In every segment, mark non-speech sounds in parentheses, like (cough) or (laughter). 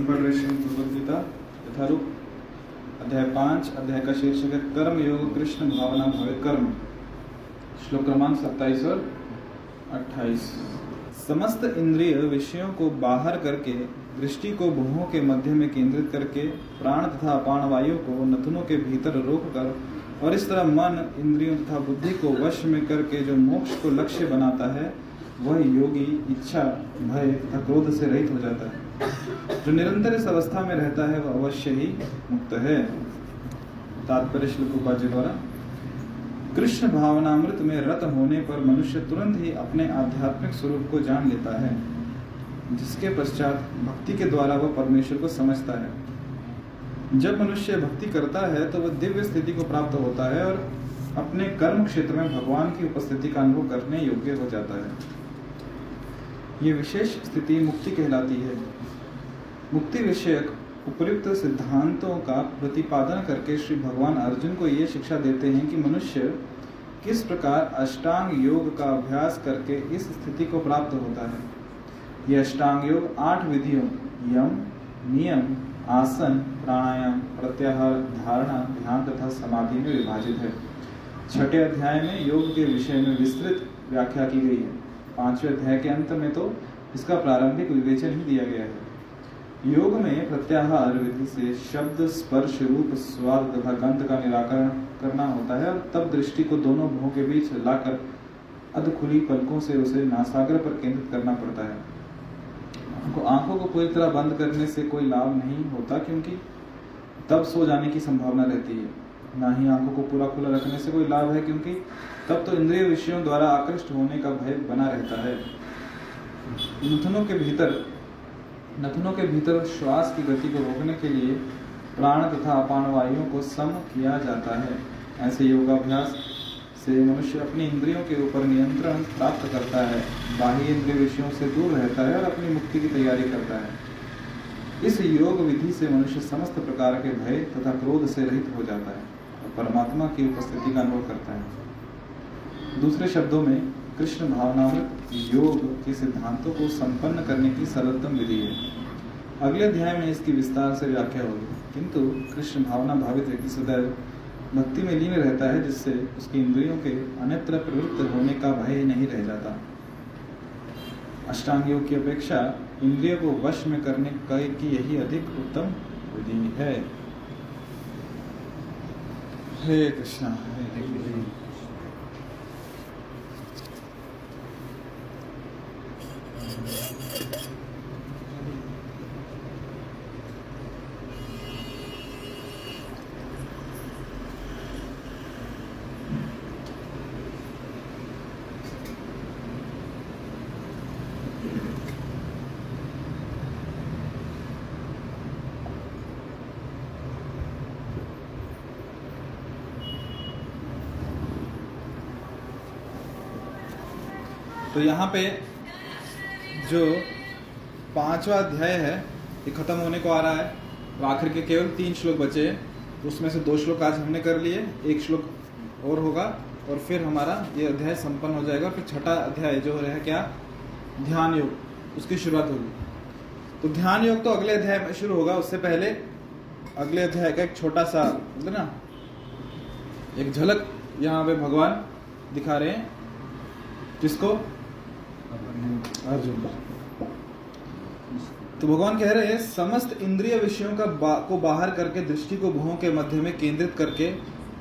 हम पढ़ रहे श्रीमद भगवद यथारूप अध्याय पाँच, अध्याय का शीर्षक है, कर्म योग कृष्ण भावना भवे कर्म। श्लोक क्रमांक सत्ताईस और अट्ठाईस। समस्त इंद्रिय विषयों को बाहर करके, दृष्टि को भुवों के मध्य में केंद्रित करके, प्राण तथा अपान वायु को नथुनों के भीतर रोक कर, और इस तरह मन, इंद्रियों तथा बुद्धि को वश में करके जो मोक्ष को लक्ष्य बनाता है, वह योगी, इच्छा, भय तथा क्रोध से रहित हो जाता है। जो निरंतर इस अवस्था में रहता है, वह अवश्य ही मुक्त है। तात्पर्य श्लोक उपाध्य द्वारा, कृष्ण भावनामृत में रत होने पर मनुष्य तुरंत ही अपने आध्यात्मिक स्वरूप को जान लेता है, जिसके पश्चात भक्ति के द्वारा वह परमेश्वर को समझता है। जब मनुष्य भक्ति करता है तो वह दिव्य स्थिति को प्राप्त होता है और अपने कर्म क्षेत्र में भगवान की उपस्थिति का अनुभव करने योग्य हो जाता है। ये विशेष स्थिति मुक्ति कहलाती है। मुक्ति विषयक उपयुक्त सिद्धांतों का प्रतिपादन करके श्री भगवान अर्जुन को ये शिक्षा देते हैं कि मनुष्य किस प्रकार अष्टांग योग का अभ्यास करके इस स्थिति को प्राप्त होता है। यह अष्टांग योग आठ विधियों, यम, नियम, आसन, प्राणायाम, प्रत्याहार, धारणा, ध्यान तथा समाधि में विभाजित है। छठे अध्याय में योग के विषय में विस्तृत व्याख्या की गई है। पाँचवें अध्याय के अंत में तो इसका प्रारंभिक विवेचन ही दिया गया है। योग में प्रत्याहार विधि से शब्द स्पर्श रूप स्वाद तथा गंध का निराकरण करना होता है और तब दृष्टि को दोनों भुवों के बीच लाकर अध खुली पलकों से उसे नासागर पर केंद्रित करना पड़ता है। हमको आँखों को पूरी तरह बंद करने से कोई लाभ नहीं होता क्योंकि तब सो जाने की संभावना रहती है। ना ही आँखों को पूरा खुला रखने से कोई लाभ है क्योंकि तब तो इंद्रिय विषयों द्वारा आकृष्ट होने का भय बना रहता है। के भीतर नथनों के भीतर श्वास की गति को रोकने के लिए प्राण तथा अपान वायुओं को सम किया जाता है। ऐसे योगाभ्यास से मनुष्य अपनी इंद्रियों के ऊपर नियंत्रण प्राप्त करता है, बाह्य इंद्रिय विषयों से दूर रहता है और अपनी मुक्ति की तैयारी करता है। इस योग विधि से मनुष्य समस्त प्रकार के भय तथा क्रोध से रहित हो जाता है और परमात्मा की उपस्थिति का अनुभव करता है। दूसरे शब्दों में, कृष्ण भावनामृत योग के सिद्धांतों को संपन्न करने की सरलतम विधि है। अगले अध्याय में इसकी विस्तार से व्याख्या होगी। किंतु कृष्ण भावना भावित व्यक्ति सदैव भक्ति में लीन रहता है, जिससे उसकी इंद्रियों के अन्यत्र प्रवृत्त होने का भय नहीं रह जाता। अष्टांग योग की अपेक्षा इंद्रियों को वश में करने का की यही अधिक उत्तम विधि है। हरे कृष्णा हरे कृष्ण। तो यहाँ पे जो पांचवा अध्याय है, ये खत्म होने को आ रहा है। तो आखिर के केवल तीन श्लोक बचे तो उसमें से दो श्लोक आज हमने कर लिए, एक श्लोक और होगा, और फिर हमारा ये अध्याय संपन्न हो जाएगा। फिर छठा अध्याय जो है क्या ध्यान योग, उसकी शुरुआत होगी। तो ध्यान योग तो अगले अध्याय में शुरू होगा, उससे पहले अगले अध्याय का एक छोटा सा मतलब ना, एक झलक यहाँ पे भगवान दिखा रहे हैं, जिसको अर्जुन। तो भगवान कह रहे हैं समस्त इंद्रिय विषयों का बा, को बाहर करके दृष्टि को भुवों के मध्य में केंद्रित करके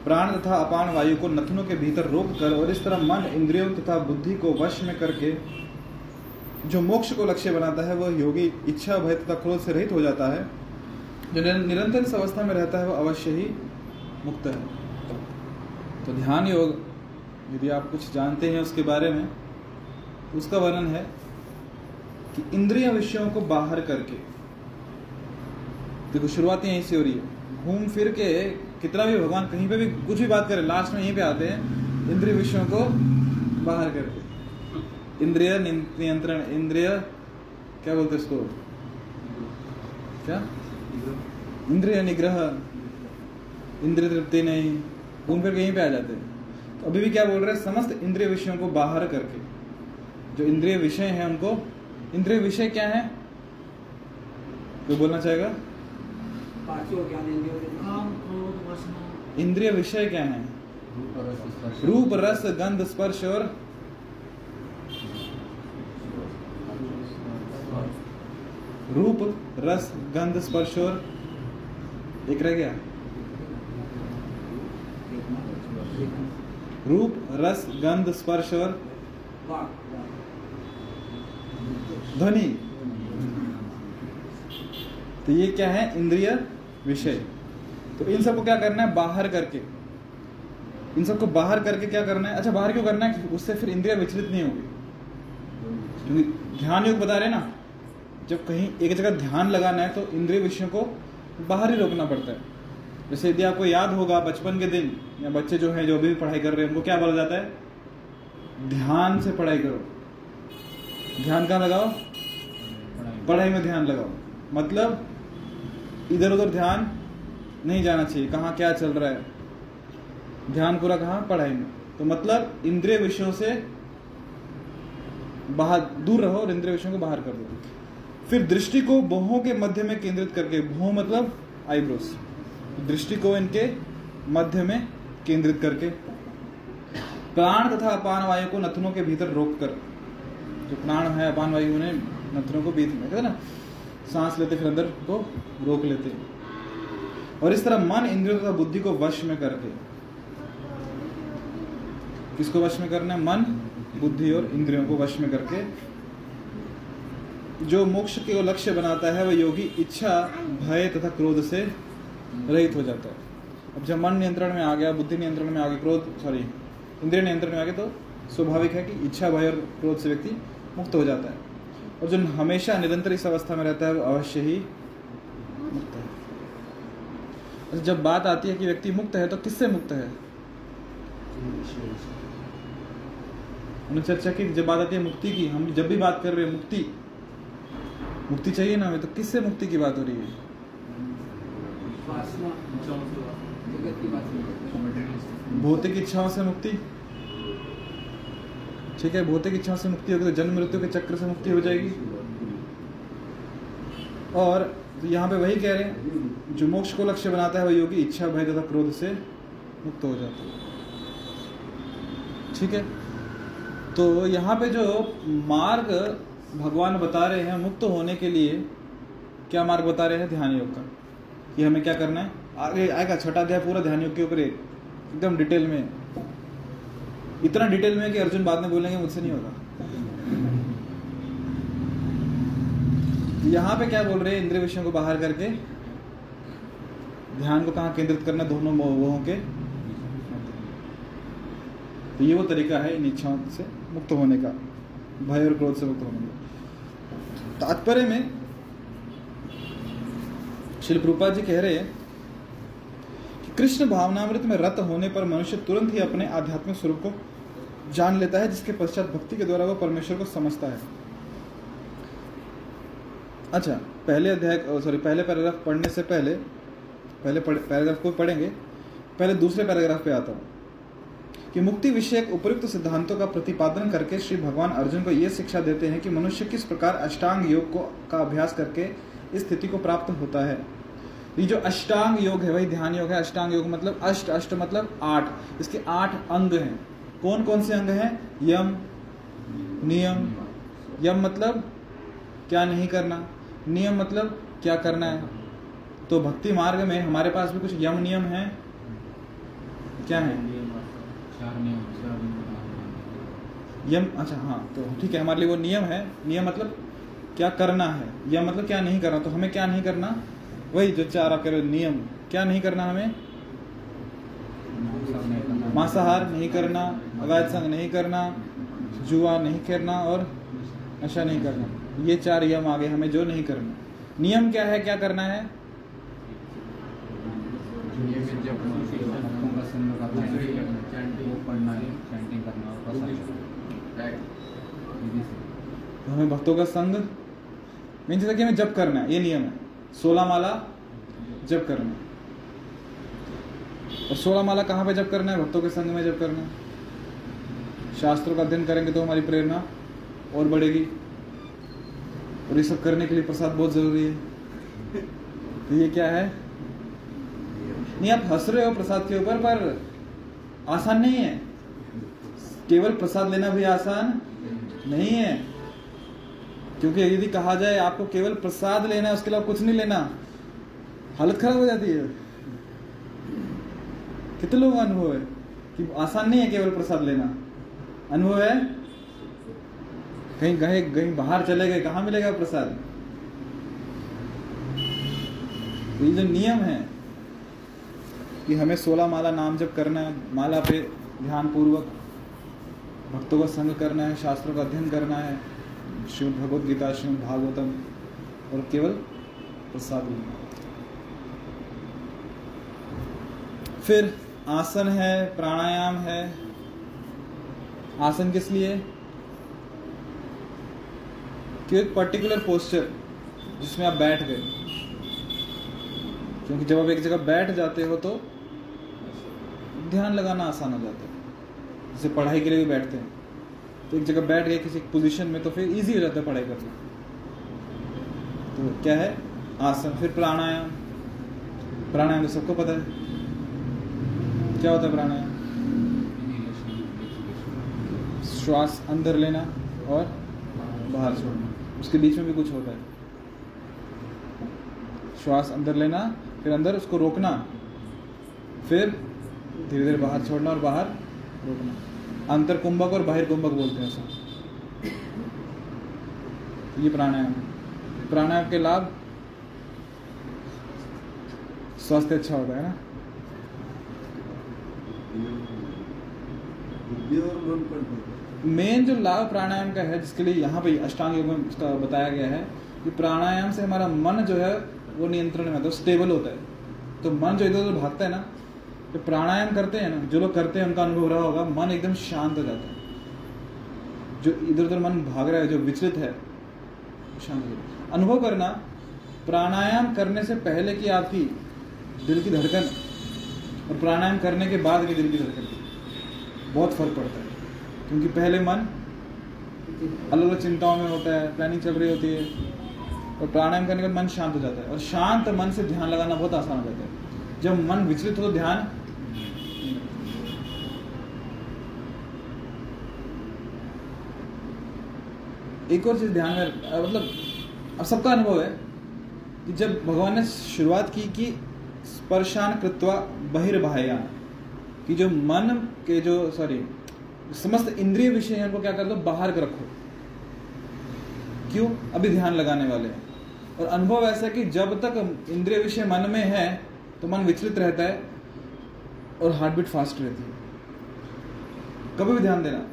प्राण तथा अपान वायु को नथनों के भीतर रोक कर और इस तरह मन इंद्रियों तथा बुद्धि को वश में करके जो मोक्ष को लक्ष्य बनाता है वह योगी इच्छा भय तथा क्रोध से रहित हो जाता है। जो निरंतर इस अवस्था में रहता है वह अवश्य ही मुक्त है। तो ध्यान योग यदि आप कुछ जानते हैं उसके बारे में उसका वर्णन है कि इंद्रिय विषयों को बाहर करके, देखो शुरुआत यहीं से हो रही है, घूम फिर के कितना भी भगवान कहीं पे भी कुछ भी बात करें लास्ट में यहीं पे आते हैं, इंद्रिय विषयों को बाहर करके। इंद्रिय नियंत्रण, इंद्रिय, क्या बोलते इसको क्या? इंद्रिय निग्रह। इंद्रिय तृप्ति नहीं, घूम फिर यहीं पे आ जाते हैं। तो अभी भी क्या बोल रहे हैं, समस्त इंद्रिय विषयों को बाहर करके। जो इंद्रिय विषय हैं उनको इंद्रिय विषय क्या है? कोई बोलना चाहेगा? पाँचों ज्ञान इंद्रियों विषय क्या है? रूप रस रूप रस गंध स्पर्श और रूप रस गंध स्पर्श और एक रह गया। रूप रस गंध स्पर्श और वाक ध्वनि। तो ये क्या है? इंद्रिय विषय। तो इन सबको क्या करना है? बाहर करके। इन सबको बाहर करके क्या करना है? अच्छा बाहर क्यों करना है? उससे फिर इंद्रिया विचलित नहीं होगी। क्योंकि ध्यान योग बता रहे ना, जब कहीं एक जगह ध्यान लगाना है तो इंद्रिय विषयों को बाहर ही रोकना पड़ता है। जैसे यदि आपको याद होगा, बचपन के दिन, या बच्चे जो हैं, जो भी पढ़ाई कर रहे हैं, उनको क्या बोला जाता है? ध्यान से पढ़ाई करो। ध्यान कहाँ लगाओ? पढ़ाई में ध्यान लगाओ। मतलब इधर उधर ध्यान नहीं जाना चाहिए। कहाँ क्या चल रहा है? ध्यान पूरा कहाँ? पढ़ाई में। तो मतलब इंद्रिय विषयों से बाहर, दूर रहो और इंद्रिय विषयों को बाहर कर दो। फिर दृष्टि को भौहों के मध्य में केंद्रित करके भौह मतलब आईब्रोस दृष्टि को इनके मध्य में केंद्रित करके। प्राण तथा अपान वायु को नथनों के भीतर रोक कर जो प्राण है अपान वायु उन्हें नथनों को बीच में ना? सांस लेते फिर अंदर को रोक लेते। और इस तरह मन इंद्रियों तथा बुद्धि को वश में करके, किसको वश में करना है? मन, बुद्धि और इंद्रियों को वश में करके। जो मोक्ष के लक्ष्य बनाता है, वह योगी इच्छा, भय तथा क्रोध से रहित हो जाता है। अब जब मन नियंत्रण में आ गया, बुद्धि नियंत्रण में आ गया क्रोध सॉरी इंद्रिय नियंत्रण में आ गया तो स्वाभाविक है कि इच्छा, भय और क्रोध से व्यक्ति मुक्त हो जाता है। और जो हमेशा निरंतर इस अवस्था में रहता है वो अवश्य ही मुक्त है। जब बात आती है कि व्यक्ति मुक्त है तो किससे मुक्त है? उन्होंने चर्चा की जब बात आती है मुक्ति की हम जब भी बात कर रहे हैं मुक्ति मुक्ति चाहिए ना हमें तो किससे मुक्ति की बात हो रही है? भौतिक इच्छाओं से मुक्ति? ठीक है, भौतिक इच्छाओं से मुक्ति होगी तो जन्म मृत्यु के चक्र से मुक्ति हो जाएगी। और यहाँ पे वही कह रहे हैं, जो मोक्ष को लक्ष्य बनाता है वह योगी इच्छा, भय तथा क्रोध से मुक्त हो जाता है। ठीक है? तो यहाँ पे जो मार्ग भगवान बता रहे हैं मुक्त होने के लिए, क्या मार्ग बता रहे हैं? ध्यान योग का। कि हमें क्या करना है? आगे आएगा छठा अध्याय पूरा ध्यान योग के ऊपर एकदम डिटेल में इतना डिटेल में कि अर्जुन बाद में बोलेंगे, मुझसे नहीं होगा। यहाँ पे क्या बोल रहे हैं इंद्रिय विषयों को बाहर करके? ध्यान को कहाँ केंद्रित करना दोनों मोहों के? तो ये वो तरीका है इन इच्छाओं से मुक्त होने का। भय और क्रोध से मुक्त होने का। तात्पर्य में श्री रूपा जी कह रहे हैं कि कृष्ण भावनामृत में रत होने पर मनुष्य तुरंत ही अपने आध्यात्मिक स्वरूप को जान लेता है, जिसके पश्चात भक्ति के द्वारा वह परमेश्वर को समझता है। अच्छा पहले अध्याय सॉरी पहले पैराग्राफ पढ़ने से पहले पहले पैराग्राफ को पढ़ेंगे, पहले दूसरे पैराग्राफ पे आता हूँ। कि मुक्ति विषयक उपयुक्त सिद्धांतों का प्रतिपादन करके श्री भगवान अर्जुन को यह शिक्षा देते हैं कि मनुष्य किस प्रकार अष्टांग योग को, का अभ्यास करके इस स्थिति को प्राप्त होता है। ये जो अष्टांग योग है, वही ध्यान योग है। अष्टांग योग मतलब अष्ट अष्ट मतलब आठ। इसके आठ अंग हैं। कौन कौन से अंग हैं? यम नियम। यम मतलब क्या नहीं करना। नियम मतलब क्या करना है। तो भक्ति मार्ग में हमारे पास भी कुछ यम नियम है? क्या है? यम अच्छा हाँ तो ठीक है हमारे लिए वो नियम है। नियम मतलब क्या करना है? यम मतलब क्या नहीं करना तो हमें क्या नहीं करना? वही जो चार आप कह रहे हो, नियम क्या नहीं करना हमें? मांसाहार नहीं करना। अवैध संग नहीं करना जुआ नहीं करना और नशा नहीं करना। ये चार यम आगे हमें जो नहीं करना। नियम क्या है क्या करना है? जब तो हमें भक्तों का संग मीन जैसे कि हमें जप करना है ये नियम है। सोलह माला जप करना है। और सोलह माला कहाँ पे जप करना है? भक्तों के संग में जब करना है। शास्त्रों का अध्ययन करेंगे तो हमारी प्रेरणा और बढ़ेगी। और ये सब करने के लिए प्रसाद बहुत ज़रूरी है। तो ये क्या है? नहीं, आप हंस रहे हो प्रसाद के ऊपर, पर आसान नहीं है। केवल प्रसाद लेना भी आसान नहीं है। क्योंकि यदि कहा जाए आपको केवल प्रसाद लेना है, उसके अलावा कुछ नहीं लेना। हालत खराब हो जाती है। कितने लोगों का अनुभव है? कि आसान नहीं है केवल प्रसाद लेना। अनुभव है? कहीं गए, कहीं बाहर चले गए, कहाँ मिलेगा प्रसाद? तो ये जो नियम है कि हमें सोलह माला नाम जब करना है, माला पे ध्यान पूर्वक भक्तों का संग करना है, शास्त्रों का अध्ययन करना है, श्रीमद भगवद गीता, श्रीमद भागवतम, और केवल प्रसाद लेना। फिर आसन है, प्राणायाम है। आसन किस लिए? कि एक पर्टिकुलर पोस्चर जिसमें आप बैठ गए? क्योंकि जब आप एक जगह बैठ जाते हो तो ध्यान लगाना आसान हो जाता है। जैसे पढ़ाई के लिए भी बैठते हैं। तो एक जगह बैठ गए, किसी पोजीशन में तो फिर इजी हो जाता है पढ़ाई करना। तो क्या है? आसन, फिर प्राणायाम। प्राणायाम तो सबको पता है। क्या होता है प्राणायाम श्वास अंदर लेना और बाहर छोड़ना। उसके बीच में भी कुछ होता है। श्वास अंदर लेना, फिर अंदर उसको रोकना, फिर धीरे धीरे बाहर छोड़ना और बाहर रोकना। अंतर कुंभक और बाहर कुंभक बोलते हैं उसे ये प्राणायाम प्राणायाम के लाभ स्वास्थ्य अच्छा होता है ना? मन जो लाभ प्राणायाम का है, जिसके लिए यहाँ पे अष्टांग योग में इसका बताया गया है, कि प्राणायाम से हमारा मन जो है, वो नियंत्रण में है स्टेबल होता है। तो मन जो इधर उधर भागता है ना तो प्राणायाम करते हैं ना, जो लोग करते हैं, उनका अनुभव रहा होगा, मन एकदम शांत हो जाता है। जो इधर उधर मन भाग रहा है, जो विचलित है शांत है। अनुभव करना, प्राणायाम करने से पहले की आपकी दिल की धड़कन और प्राणायाम करने के बाद की दिल की धड़कन बहुत फ़र्क पड़ता है। क्योंकि पहले मन अलग अलग चिंताओं में होता है प्लानिंग चल रही होती है, और प्राणायाम करने के बाद मन शांत हो जाता है। और शांत मन से ध्यान लगाना बहुत आसान हो जाता है। जब मन विचलित हो तो ध्यान एक और चीज़ ध्यान में मतलब अब सबका अनुभव है कि जब भगवान ने शुरुआत की कि स्पर्शान कृत्वा बहिर्बाह्यान। कि जो मन के जो सॉरी समस्त इंद्रिय विषय को क्या कर दो, बाहर कर रखो। क्यों? अभी ध्यान लगाने वाले हैं। और अनुभव ऐसा है कि जब तक इंद्रिय विषय मन में है तो मन विचलित रहता है और हार्ट बीट फास्ट रहती है। कभी भी ध्यान देना।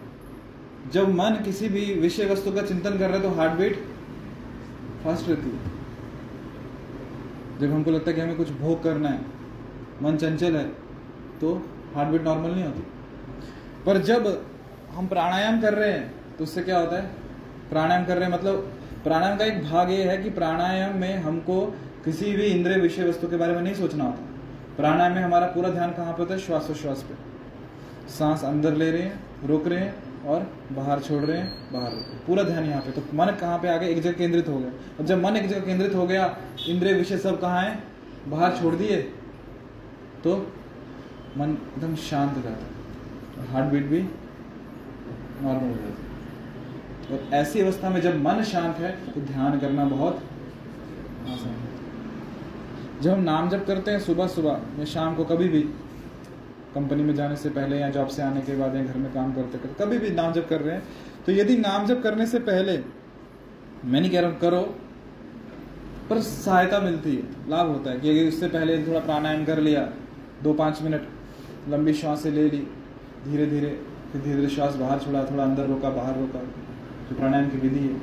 जब मन किसी भी विषय वस्तु का चिंतन कर रहा है तो हार्ट बीट फास्ट रहती है। जब हमको लगता है कि हमें कुछ भोग करना है, मन चंचल है तो हार्ट बीट नॉर्मल नहीं होती। पर जब हम प्राणायाम कर रहे हैं तो उससे क्या होता है? प्राणायाम कर रहे हैं मतलब प्राणायाम का एक भाग ये है कि प्राणायाम में हमको किसी भी इंद्रिय विषय वस्तु के बारे में नहीं सोचना होता। प्राणायाम में हमारा पूरा ध्यान कहाँ पे होता है? श्वासोश्वास पे। सांस अंदर ले रहे हैं, रोक रहे हैं और बाहर छोड़ रहे हैं, बाहर पूरा ध्यान यहाँ पे। तो मन कहाँ पे आ गया? एक जगह केंद्रित हो गया। और जब मन एक जगह केंद्रित हो गया, इंद्रिय विषय सब कहाँ है? बाहर छोड़ दिए तो मन एकदम शांत हो जाता है। हार्ट बीट भी नॉर्मल हो जाती है। और ऐसी अवस्था में जब मन शांत है तो ध्यान करना बहुत आसान है। जब हम नाम जप करते हैं सुबह सुबह या शाम को कभी भी कंपनी में जाने से पहले या जॉब से आने के बाद या घर में काम करते करते, कभी भी नाम जब कर रहे हैं तो यदि नाम जब करने से पहले मैं नहीं कह रहा हूँ, करो, पर सहायता मिलती है, लाभ होता है कि इससे पहले थोड़ा प्राणायाम कर लिया, दो पाँच मिनट, लंबी श्वासें ले ली धीरे धीरे फिर धीरे धीरे श्वास बाहर छोड़ा, थोड़ा अंदर रोका, बाहर रोका, जो प्राणायाम की विधि है,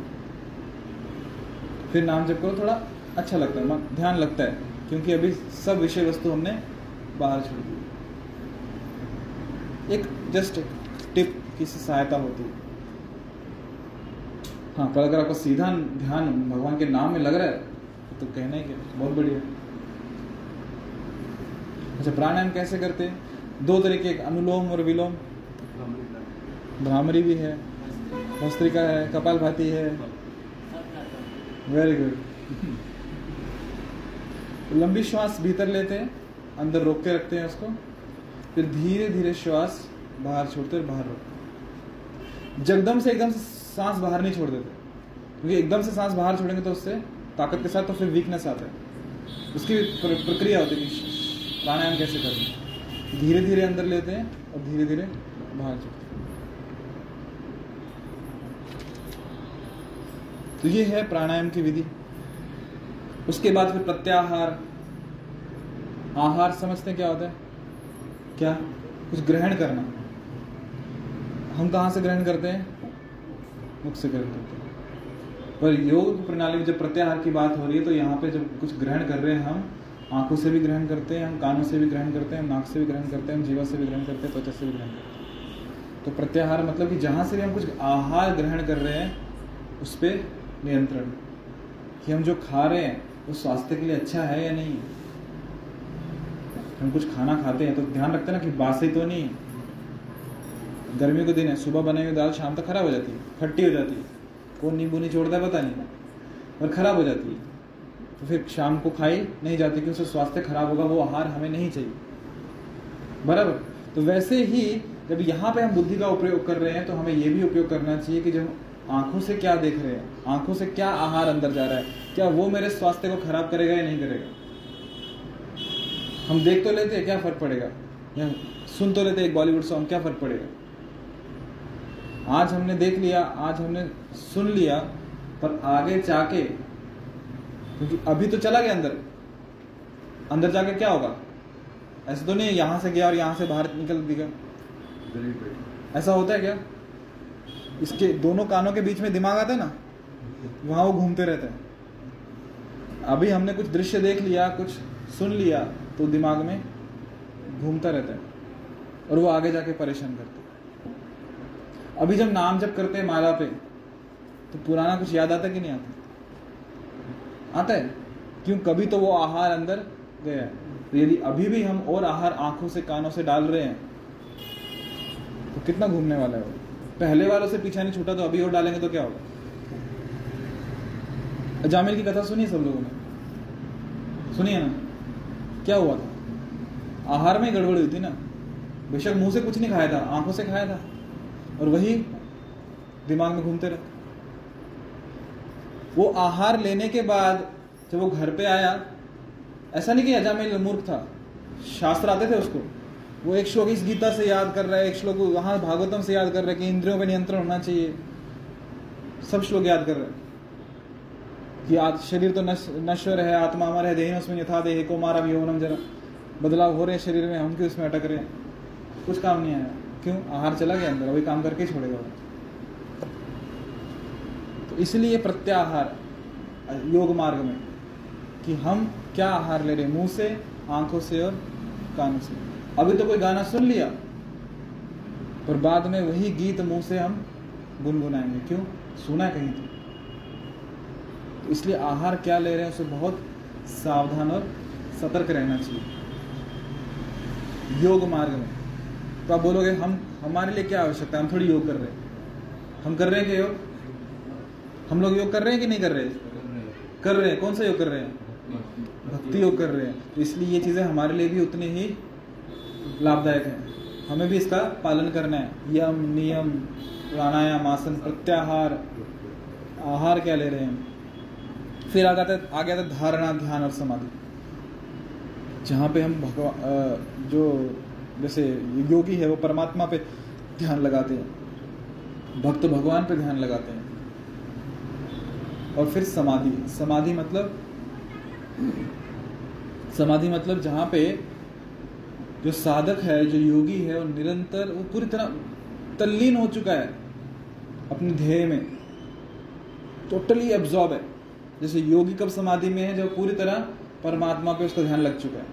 फिर नाम जब करो, थोड़ा अच्छा लगता है ध्यान लगता है, क्योंकि अभी सब विषय वस्तु हमने बाहर छोड़ दी एक जस्ट टिप की सहायता होती है। हाँ पर अगर आपका सीधा ध्यान भगवान के नाम में लग रहा है तो कहना क्या बहुत बढ़िया। अच्छा प्राणायाम कैसे करते हैं? दो तरीके, एक अनुलोम और विलोम। भ्रामरी भी है भस्त्रिका है, कपाल भाती है। वेरी गुड (laughs) लंबी श्वास भीतर लेते हैं, अंदर रोक के रखते हैं उसको। फिर धीरे धीरे श्वास बाहर छोड़ते हैं बाहर रोकते जगदम से एकदम से सांस बाहर नहीं छोड़ देते। क्योंकि एकदम से सांस बाहर छोड़ेंगे तो उससे ताकत के साथ तो फिर वीकनेस आता है। उसकी प्र- प्रक्रिया होती है कि प्राणायाम कैसे करना धीरे धीरे अंदर लेते हैं और धीरे धीरे बाहर छोड़ते तो ये है प्राणायाम की विधि। उसके बाद फिर प्रत्याहार। आहार समझते हैं क्या होता है? क्या? कुछ ग्रहण करना। हम कहाँ से ग्रहण करते हैं? मुख से ग्रहण करते हैं। पर योग प्रणाली में जब प्रत्याहार की बात हो रही है तो यहाँ पे जब कुछ ग्रहण कर रहे हैं हम, आँखों से भी ग्रहण करते हैं, हम कानों से भी ग्रहण करते हैं, नाक से भी ग्रहण करते हैं, हम जीवा से भी ग्रहण करते हैं, त्वचा से भी ग्रहण करते हैं। तो प्रत्याहार मतलब कि जहाँ से भी हम कुछ आहार ग्रहण कर रहे हैं, उस पर नियंत्रण। कि हम जो खा रहे हैं, वो स्वास्थ्य के लिए अच्छा है या नहीं? हम कुछ खाना खाते हैं तो ध्यान रखते हैं ना कि बासी तो नहीं। गर्मियों के दिन है, सुबह बनाई हुई दाल शाम तक खराब हो जाती है, खट्टी हो जाती है। कौन नींबू नहीं छोड़ता है पता नहीं, और खराब हो जाती है। तो फिर शाम को खाई नहीं जाती क्योंकि स्वास्थ्य खराब होगा, वो आहार हमें नहीं चाहिए। बराबर? तो वैसे ही जब यहाँ पे हम बुद्धि का उपयोग कर रहे हैं तो हमें ये भी उपयोग करना चाहिए कि जब आँखों से क्या देख रहे हैं, आँखों से क्या आहार अंदर जा रहा है, क्या वो मेरे स्वास्थ्य को खराब करेगा या नहीं करेगा? हम देख तो लेते हैं, क्या फ़र्क पड़ेगा? या सुन तो लेते एक बॉलीवुड सॉन्ग क्या फ़र्क पड़ेगा? आज हमने देख लिया, आज हमने सुन लिया, पर आगे जाके, क्योंकि अभी तो चला गया अंदर। अंदर जाके क्या होगा? ऐसा तो नहीं यहाँ से गया और यहाँ से बाहर निकल दिया ऐसा होता है क्या? इसके दोनों कानों के बीच में दिमाग आता है ना, वहाँ वो घूमते रहते हैं। अभी हमने कुछ दृश्य देख लिया, कुछ सुन लिया तो दिमाग में घूमता रहता है और वो आगे जाके परेशान करता अभी जब नाम जब करते हैं माला पे तो पुराना कुछ याद आता कि नहीं आता? आता है। क्यों? कभी तो वो आहार अंदर गया है। तो यदि अभी भी हम और आहार आँखों से, कानों से डाल रहे हैं तो कितना घूमने वाला है वो? पहले वालों से पीछा नहीं छूटा तो अभी और डालेंगे तो क्या होगा? जामिल की कथा सुनी सब लोगों ने? सुनिए ना? क्या हुआ था? आहार में गड़बड़ हुई थी ना? बेशक मुँह से कुछ नहीं खाया था, आँखों से खाया था। और वही दिमाग में घूमते रहे वो आहार लेने के बाद जब वो घर पे आया, ऐसा नहीं कि अजामिल मूर्ख था। शास्त्र आते थे उसको। वो एक श्लोक इस गीता से याद कर रहा है, एक श्लोक वहाँ भागवतम से याद कर रहा है कि इंद्रियों पर नियंत्रण होना चाहिए। सब श्लोक याद कर रहे हैं। कि आज शरीर तो नश्वर है, आत्मा अमर है, देह उसमें यथा देह को मारा यौनम जरा। बदलाव हो रहे हैं शरीर में, हम क्यों इसमें अटक रहे हैं? कुछ काम नहीं आया। क्यों? आहार चला गया अंदर वही काम करके छोड़ेगा तो इसलिए प्रत्याहार, योग मार्ग में, कि हम क्या आहार ले रहे मुँह से, आँखों से और कानों से। अभी तो कोई गाना सुन लिया, पर बाद में वही गीत मुँह से हम गुनगुनाएँगे। क्यों? सुना कहीं तो। इसलिए आहार क्या ले रहे हैं उसे बहुत सावधान और सतर्क रहना चाहिए। योग मार्ग में। तो आप बोलोगे, हम, हमारे लिए क्या आवश्यकता है? हम थोड़ी योग कर रहे हैं। हम कर रहे हैं क्या योग? हम लोग योग कर रहे हैं कि नहीं कर रहे? कर रहे हैं। कौन सा योग कर रहे हैं? भक्ति योग कर रहे हैं। तो इसलिए ये चीज़ें हमारे लिए भी उतनी ही लाभदायक है। हमें भी इसका पालन करना है। यम, नियम, प्राणायाम, आसन, प्रत्याहार, आहार क्या ले रहे हैं फिर आ जाता आ गया था धारणा, ध्यान और समाधि। जहाँ पे हम भगवान जो जैसे योगी है, वो परमात्मा पे ध्यान लगाते हैं। भक्त भगवान पे ध्यान लगाते हैं। और फिर समाधि। समाधि मतलब समाधि मतलब जहाँ पे जो साधक है, जो योगी है, वो निरंतर, वो पूरी तरह तल्लीन हो चुका है अपने ध्येय में। टोटली एब्जॉर्ब है। जैसे योगी कब समाधि में है, जब पूरी तरह परमात्मा पे उसका ध्यान लग चुका है।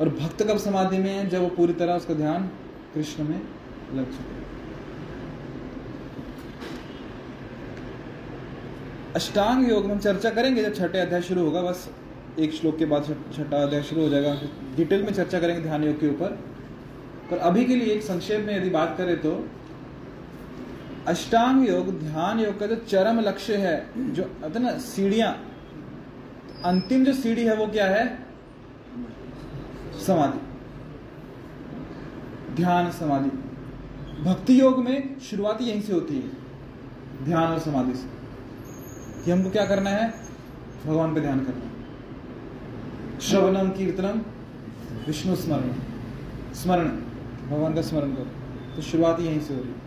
और भक्त कब समाधि में है, जब वो पूरी तरह उसका ध्यान कृष्ण में लग चुका है। अष्टांग योग में चर्चा करेंगे, जब छठे अध्याय शुरू होगा, बस एक श्लोक के बाद छठा अध्याय शुरू हो जाएगा डिटेल में चर्चा करेंगे ध्यान योग के ऊपर। पर अभी के लिए एक संक्षेप में यदि बात करें तो अष्टांग योग, ध्यान योग का जो चरम लक्ष्य है, जो ना सीढ़ियाँ, अंतिम जो सीढ़ी है वो क्या है? समाधि। ध्यान समाधि। भक्ति योग में शुरुआत यहीं से होती है, ध्यान और समाधि से। कि हमको क्या करना है? भगवान पे ध्यान करना है। श्रवणम, कीर्तनम, विष्णु स्मरण। स्मरण, भगवान का स्मरण करो। तो शुरुआत यहीं से हो रही है।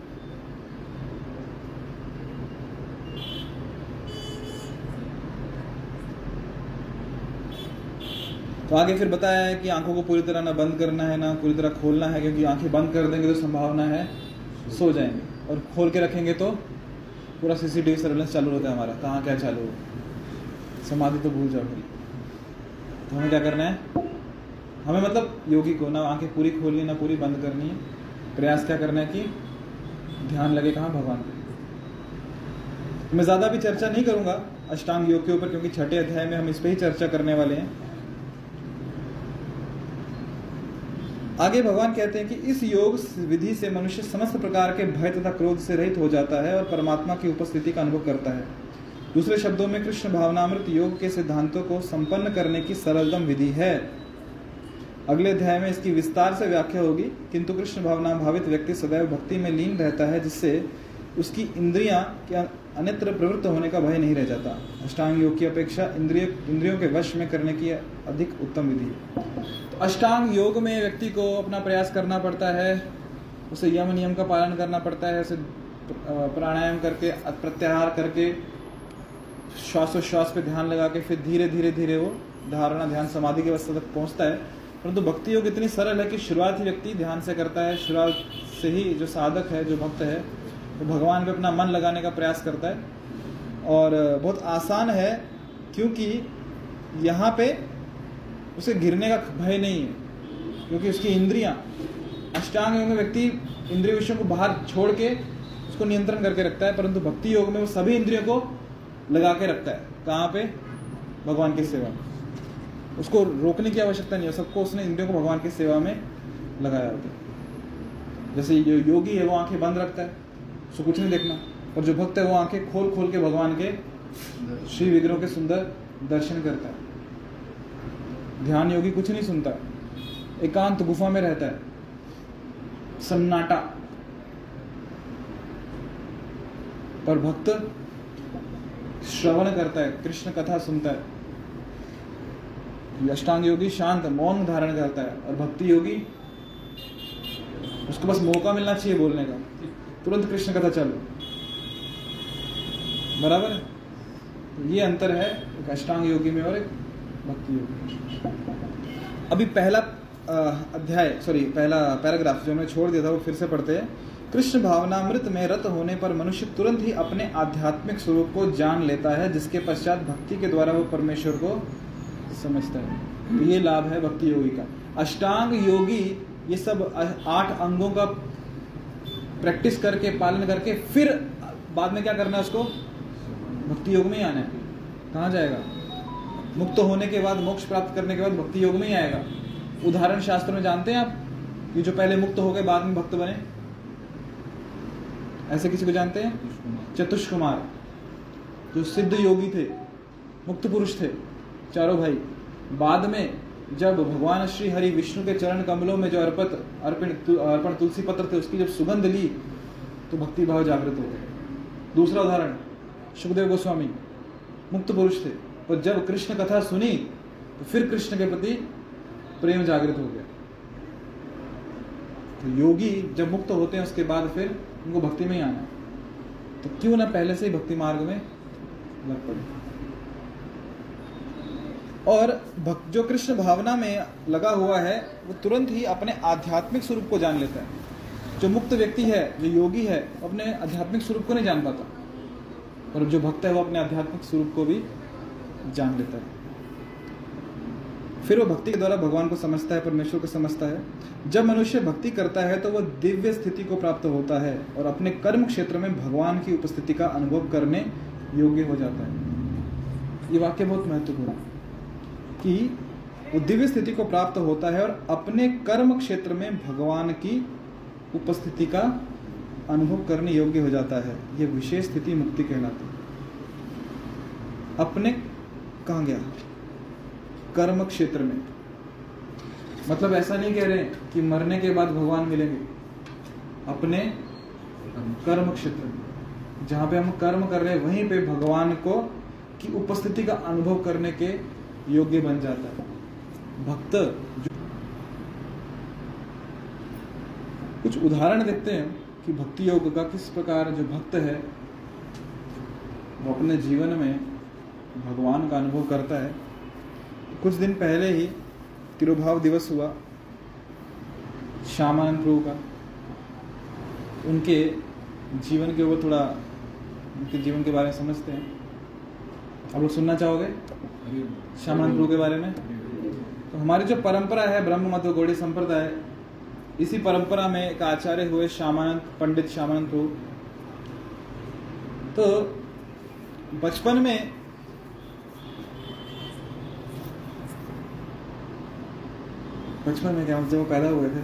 तो आगे फिर बताया है कि आँखों को पूरी तरह ना बंद करना है, ना पूरी तरह खोलना है, क्योंकि आँखें बंद कर देंगे तो संभावना है, सो जाएँगे। और खोल के रखेंगे तो पूरा सीसीटीवी सर्वेलेंस चालू रहता है हमारा। कहाँ क्या चालू हो? समाधि तो भूल जाओ तो हमें क्या करना है? हमें मतलब योगी को ना आँखें पूरी खोलनी, ना पूरी बंद करनी है। प्रयास क्या करना है कि ध्यान लगे कहाँ? भगवान पे। मैं ज़्यादा भी चर्चा नहीं करूँगा अष्टांग योग के ऊपर, क्योंकि छठे अध्याय में हम इस पर ही चर्चा करने वाले हैं। आगे भगवान कहते हैं कि इस योग विधि से मनुष्य समस्त प्रकार के भय तथा क्रोध से रहित हो जाता है और परमात्मा की उपस्थिति का अनुभव करता है। दूसरे शब्दों में कृष्ण भावनामृत योग के सिद्धांतों को संपन्न करने की सरलतम विधि है। अगले अध्याय में इसकी विस्तार से व्याख्या होगी, किंतु कृष्ण भावना भावित व्यक्ति सदैव भक्ति में लीन रहता है, जिससे उसकी इंद्रियाँ अन्यत्र प्रवृत्त होने का भय नहीं रह जाता। अष्टांग योग की अपेक्षा इंद्रिय, इंद्रियों के वश में करने की अधिक उत्तम विधि है। अष्टांग योग में व्यक्ति को अपना प्रयास करना पड़ता है, उसे यम नियम का पालन करना पड़ता है, उसे प्राणायाम करके प्रत्याहार करके, श्वासोश्वास पे ध्यान लगा के फिर धीरे धीरे धीरे वो धारणा ध्यान समाधि की अवस्था तक पहुँचता है। परंतु तो भक्ति योग इतनी सरल है कि शुरुआत ही व्यक्ति ध्यान से करता है, शुरुआत से ही जो साधक है, जो भक्त है, वो तो भगवान पे अपना मन लगाने का प्रयास करता है। और बहुत आसान है, क्योंकि यहाँ पे उसे गिरने का भय नहीं है, क्योंकि उसकी इंद्रियाँ, अष्टांग योग में व्यक्ति इंद्रिय विषयों को बाहर छोड़ के उसको नियंत्रण करके रखता है, परंतु भक्ति योग में वो सभी इंद्रियों को लगा के रखता है। कहाँ पे? भगवान की सेवा उसको रोकने की आवश्यकता नहीं है, सबको उसने इंद्रियों को भगवान की सेवा में लगाया होता है। जैसे जो योगी है, वो आँखें बंद रखता है, उसको कुछ नहीं देखना। और जो भक्त है, वो आँखें खोल खोल के भगवान के श्री विग्रहों के सुंदर दर्शन करता है। ध्यान योगी कुछ नहीं सुनता। एकांत गुफा में रहता है। सन्नाटा। पर भक्त श्रवण करता है, कृष्ण कथा सुनता है। अष्टांग योगी शांत, मौन धारण करता है। और भक्ति योगी, उसको बस मौका मिलना चाहिए बोलने का। तुरंत कृष्ण कथा चालू। बराबर तो ये अंतर है एक अष्टांग योगी में और एक भक्ति योगी में। अभी पहला अध्याय सॉरी पहला पैराग्राफ जो हमने छोड़ दिया था वो फिर से पढ़ते हैं। कृष्ण भावनामृत में रत होने पर मनुष्य तुरंत ही अपने आध्यात्मिक स्वरूप को जान लेता है, जिसके पश्चात भक्ति के द्वारा वो परमेश्वर को समझता है। तो ये लाभ है भक्ति योगी का। अष्टांग योगी, ये सब आठ अंगों का प्रैक्टिस करके, पालन करके, फिर बाद में क्या करना है उसको? भक्ति योग में ही आना है। कहाँ जाएगा? मुक्त होने के बाद, मोक्ष प्राप्त करने के बाद भक्ति योग में ही आएगा। उदाहरण शास्त्र में जानते हैं आप ये जो पहले मुक्त हो गए, बाद में भक्त बने? ऐसे किसी को जानते हैं? चतुष कुमार जो सिद्ध योगी थे, मुक्त पुरुष थे, चारों भाई। बाद में जब भगवान श्री हरि विष्णु के चरण कमलों में जो अर्पित, अर्पण अर्पण तुलसी पत्र थे, उसकी जब सुगंध ली तो भक्ति भाव जागृत हो गए। दूसरा उदाहरण, सुखदेव गोस्वामी, मुक्त पुरुष थे। और जब कृष्ण कथा सुनी तो फिर कृष्ण के प्रति प्रेम जागृत हो गया। तो योगी जब मुक्त होते हैं, उसके बाद फिर उनको भक्ति में ही आना। तो क्यों ना पहले से ही भक्ति मार्ग में लग पड़े। और जो कृष्ण भावना में लगा हुआ है, वो तुरंत ही अपने आध्यात्मिक स्वरूप को जान लेता है। जो मुक्त व्यक्ति है, जो योगी है अपने आध्यात्मिक स्वरूप को नहीं जान पाता। और जो भक्त है, वो अपने आध्यात्मिक स्वरूप को भी जान लेता है। फिर वो भक्ति के द्वारा भगवान को समझता है, परमेश्वर को समझता है। जब मनुष्य भक्ति करता है तो वह दिव्य स्थिति को प्राप्त होता है और अपने कर्म क्षेत्र में भगवान की उपस्थिति का अनुभव करने योग्य हो जाता है। ये वाक्य बहुत महत्वपूर्ण कि वो दिव्य स्थिति को प्राप्त होता है और अपने कर्म क्षेत्र में भगवान की उपस्थिति का अनुभव करने योग्य हो जाता है। यह विशेष स्थिति मुक्ति कहलाती है। अपने कहा गया? कर्म क्षेत्र में। मतलब ऐसा नहीं कह रहे कि मरने के बाद भगवान मिलेंगे। अपने कर्म क्षेत्र में। जहाँ पे हम कर्म कर रहे हैं, वहीं पे भगवान को की उपस्थिति का अनुभव करने के योग्य बन जाता है। भक्त जो कुछ उदाहरण देखते हैं कि भक्ति योग का किस प्रकार जो भक्त है, वो अपने जीवन में भगवान का अनुभव करता है। कुछ दिन पहले ही तिरुभाव दिवस हुआ, श्यामानंद प्रभु का। उनके जीवन के ऊपर थोड़ा, उनके जीवन के बारे में समझते हैं। आप लोग सुनना चाहोगे? श्यामानंद प्रभु के बारे में? तो हमारी जो परंपरा है, ब्रह्म मत गौड़ी संप्रदाय, इसी परंपरा में एक आचार्य हुए श्यामानंद, पंडित श्यामानंद प्रभु। तो बचपन में बचपन में क्या जब वो पैदा हुए थे।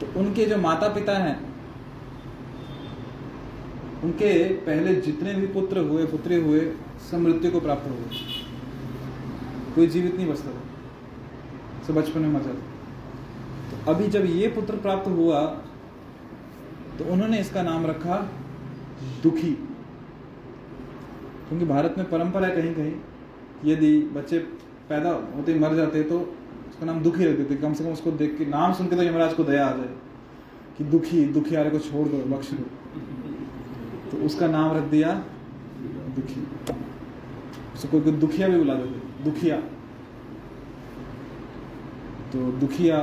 तो उनके जो माता पिता हैं, उनके पहले जितने भी पुत्र हुए, पुत्री हुए, सब मृत्यु को प्राप्त हो गए। कोई जीवित नहीं बचता था। सब बचपन में मर जाता तो अभी जब ये पुत्र प्राप्त हुआ तो उन्होंने इसका नाम रखा दुखी। क्योंकि भारत में परंपरा है कहीं कहीं यदि बच्चे पैदा होते मर जाते तो उसका नाम दुखी रख देते कम से कम उसको देख के, नाम सुन के तो यमराज को दया आ जाए कि दुखी दुखी दुखियारे को छोड़ दो, बख्श दो। तो उसका नाम रख दिया दुखी। उसको कोई कोई दुखिया भी बुला देते, दुखिया। तो दुखिया,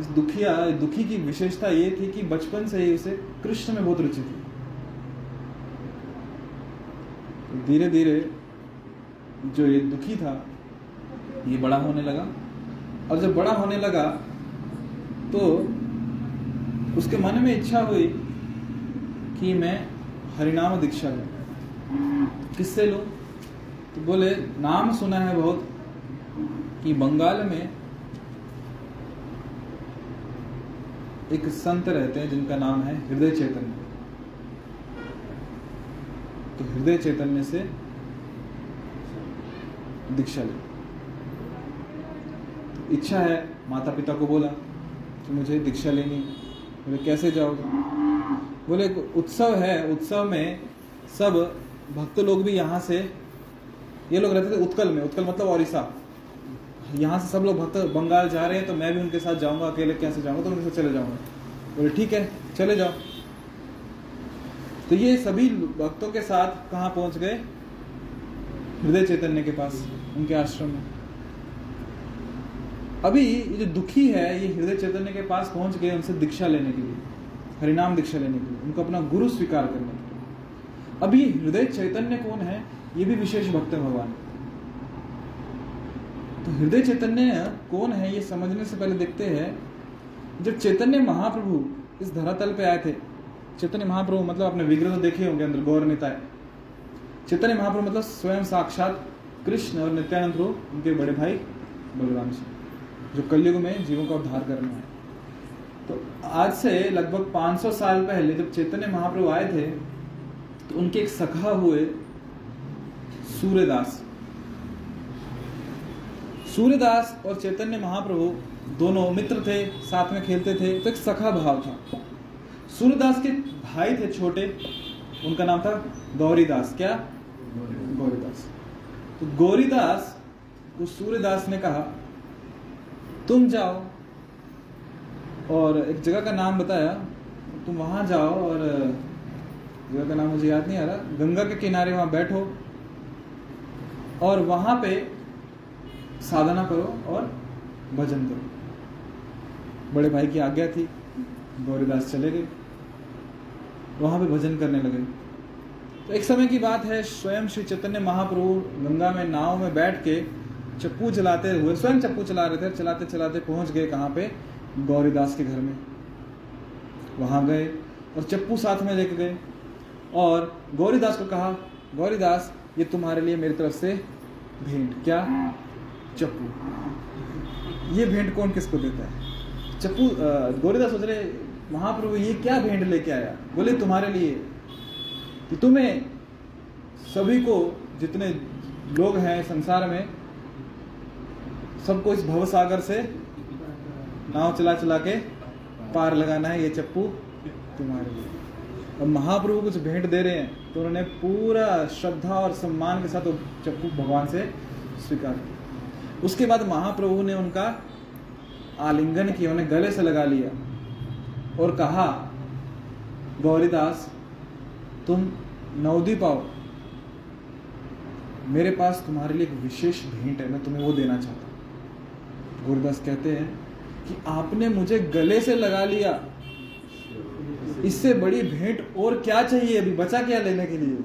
इस दुखिया, दुखी की विशेषता ये थी कि बचपन से ही उसे कृष्ण में बहुत रुचि थी। धीरे धीरे जो ये दुखी था ये बड़ा होने लगा। और जब बड़ा होने लगा तो उसके मन में इच्छा हुई कि मैं हरिनाम दीक्षा लूँ। किससे लूँ? तो बोले, नाम सुना है बहुत कि बंगाल में एक संत रहते हैं जिनका नाम है हृदय चैतन्य। तो हृदय चैतन्य से दीक्षा ले। इच्छा है माता पिता को बोला कि मुझे दीक्षा लेनी है। बोले, कैसे जाओगे? बोले उत्सव है, उत्सव में सब भक्त लोग भी यहाँ से, ये लोग रहते थे उत्कल में, उत्कल मतलब ओरिसा। यहाँ से सब लोग भक्त बंगाल जा रहे हैं तो मैं भी उनके साथ जाऊँगा, अकेले कैसे जाऊँगा? तो उनके साथ चले जाऊँगा। बोले, ठीक है, चले जाओ। तो ये सभी भक्तों के साथ कहाँ पहुँच गए? हृदय चैतन्य के पास, उनके आश्रम में। अभी ये जो दुखी है, ये हृदय चैतन्य के पास पहुँच गए उनसे दीक्षा लेने के लिए, हरिनाम दीक्षा लेने के लिए, उनको अपना गुरु स्वीकार करने के लिए। अभी हृदय चैतन्य कौन है, ये भी विशेष भक्त है भगवान। तो हृदय चैतन्य कौन है, ये समझने से पहले देखते हैं, जब चैतन्य महाप्रभु इस धरातल पे आए थे, चैतन्य महाप्रभु मतलब अपने विग्रह तो देखे होंगे अंदर, गौर है चैतन्य महाप्रभु मतलब स्वयं साक्षात कृष्ण और नित्यानंद प्रभु उनके बड़े भाई बलराम जी जो कलयुग में जीवों का उद्धार करना है। तो आज से लगभग 500 साल पहले जब चैतन्य महाप्रभु आए थे तो उनके एक सखा हुए सूर्यदास। सूर्यदास और चैतन्य महाप्रभु दोनों मित्र थे साथ में खेलते थे तो एक सखा भाव था। सूर्यदास के भाई थे छोटे उनका नाम था गौरीदास। क्या? गौरीदास। तो गौरीदास को सूर्यदास ने कहा तुम जाओ। और एक जगह का नाम बताया, तुम वहाँ जाओ और जगह का नाम मुझे याद नहीं आ रहा, गंगा के किनारे वहाँ बैठो और वहाँ पे साधना करो और भजन करो। बड़े भाई की आज्ञा थी, गौरीदास चले गए, वहाँ पे भजन करने लगे। तो एक समय की बात है, स्वयं श्री चैतन्य महाप्रभु गंगा में नाव में बैठ के चप्पू चलाते हुए, स्वयं चप्पू चला रहे थे, चलाते चलाते पहुँच गए कहाँ पे? गौरीदास के घर में। वहाँ गए और चप्पू साथ में लेके गए। और गौरीदास को कहा, गौरीदास, ये तुम्हारे लिए मेरी तरफ़ से भेंट। क्या? चप्पू। ये भेंट कौन किसको देता है? चप्पू गौरीदास सोच रहे, महाप्रभु, ये क्या भेंट लेके आया? बोले, तुम्हारे लिए। कि तुम्हें सभी को जितने लोग हैं संसार में सबको इस भव सागर से नाव चला चला के पार लगाना है ये चप्पू तुम्हारे लिए। और महाप्रभु कुछ भेंट दे रहे हैं तो उन्होंने पूरा श्रद्धा और सम्मान के साथ वो चप्पू भगवान से स्वीकार किया। उसके बाद महाप्रभु ने उनका आलिंगन किया, उन्हें गले से लगा लिया और कहा, गौरीदास, तुम नवदीप आओ। मेरे पास तुम्हारे लिए एक विशेष भेंट है, मैं तुम्हें वो देना चाहता हूँ। गौरीदास कहते हैं कि आपने मुझे गले से लगा लिया। इससे बड़ी भेंट और क्या चाहिए अभी? बचा क्या लेने के लिए?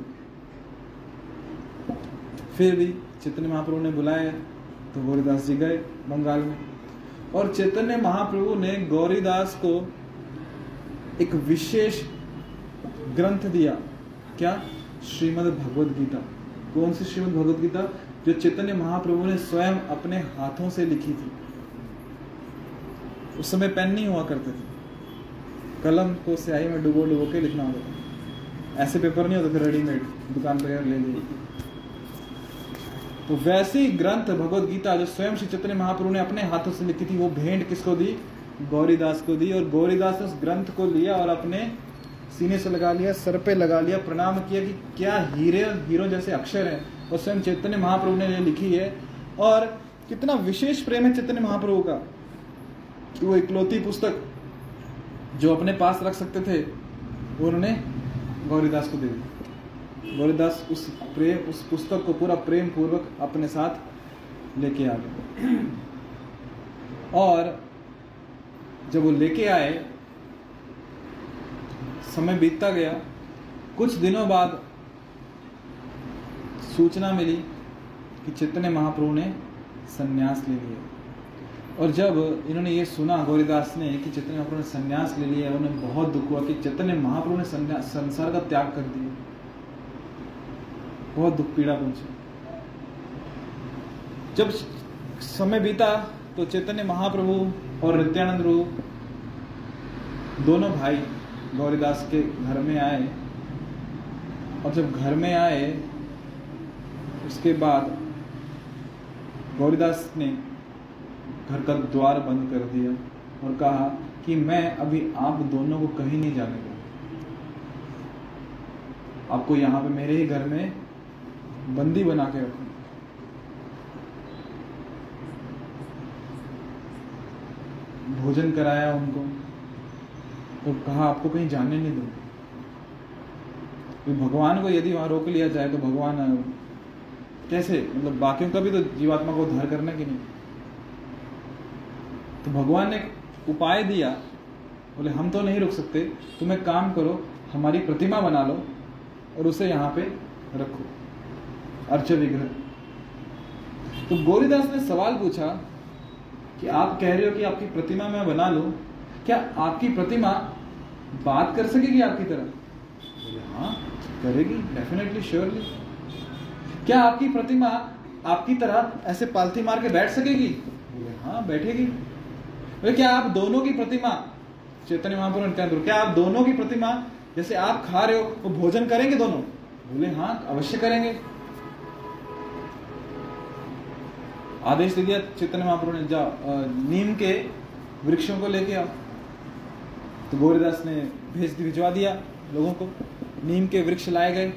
फिर भी चैतन्य महाप्रभु ने बुलाया तो गौरीदास जी गए बंगाल में। और चैतन्य महाप्रभु ने गौरीदास को एक विशेष ग्रंथ दिया। क्या? श्रीमद् भगवद गीता। कौन सी श्रीमद् भगवद गीता? जो चैतन्य महाप्रभु ने स्वयं अपने हाथों से लिखी थी। उस समय पेन नहीं हुआ करते थे। कलम को स्याही में डुबो डुबो के लिखना होता था। ऐसे पेपर नहीं होते थे रेडीमेड दुकान पर ले लिए। तो वैसी ग्रंथ भगवत गीता जो स्वयं श्री चैतन्य महाप्रभु ने अपने हाथों से लिखी थी, वो भेंट किसको दी? गौरीदास को दी। और गौरीदास ने उस ग्रंथ को लिया और अपने सीने से लगा लिया, सर पे लगा लिया, प्रणाम किया कि क्या हीरे और हीरो जैसे अक्षर हैं। और स्वयं चैतन्य महाप्रभु ने लिखी है। और कितना विशेष प्रेम है चैतन्य महाप्रभु का। कि वो इकलौती पुस्तक जो अपने पास रख सकते थे, वो उन्होंने गौरीदास को दे दी। गौरीदास उस प्रेम, उस पुस्तक को पूरा प्रेम पूर्वक अपने साथ लेके आ गए। और जब वो लेके आए, समय बीतता गया। कुछ दिनों बाद सूचना मिली कि चैतन्य महाप्रभु ने संन्यास ले लिया। और जब इन्होंने ये सुना गौरीदास ने कि चैतन्य महाप्रभु ने संन्यास ले लिया, उन्हें बहुत दुख हुआ कि चैतन्य महाप्रभु ने संसार का त्याग कर दिया। बहुत दुख, पीड़ा पहुँची। जब समय बीता तो चैतन्य महाप्रभु और नित्यानंद रूप दोनों भाई गौरीदास के घर में आए। और जब घर में आए, उसके बाद गौरीदास ने घर का द्वार बंद कर दिया और कहा कि मैं अभी आप दोनों को कहीं नहीं जाने दूँगा। आपको यहाँ पे मेरे ही घर में बंदी बना के रखूँगा। भोजन कराया उनको तो कहा, आपको कहीं जाने नहीं दूँगा। तो भगवान को यदि वहाँ रोक लिया जाए तो भगवान, कैसे? मतलब बाकियों का भी तो जीवात्मा को उद्धार करना कि नहीं तो भगवान ने उपाय दिया। बोले, हम तो नहीं रुक सकते। तुम एक काम करो, हमारी प्रतिमा बना लो और उसे यहाँ पे रखो। अर्च विग्रह। तो गोरीदास ने सवाल पूछा कि आप कह रहे हो कि आपकी प्रतिमा मैं बना लू? क्या आपकी प्रतिमा बात कर सकेगी आपकी तरह बोले हाँ करेगी डेफिनेटली श्योरली क्या आपकी प्रतिमा आपकी तरह ऐसे पालथी मार के बैठ सकेगी? बोले हाँ बैठेगी। क्या आप दोनों की प्रतिमा, चैतन्य महापुर नित्यानंद क्या आप दोनों की प्रतिमा, जैसे आप खा रहे हो, वो भोजन करेंगे दोनों? बोले हाँ अवश्य करेंगे। आदेश दे दिया चैतन्य महाप्रभु ने, जाओ नीम के वृक्षों को लेके आओ। तो गौरीदास ने भेज भिजवा दिया लोगों को। नीम के वृक्ष लाए गए।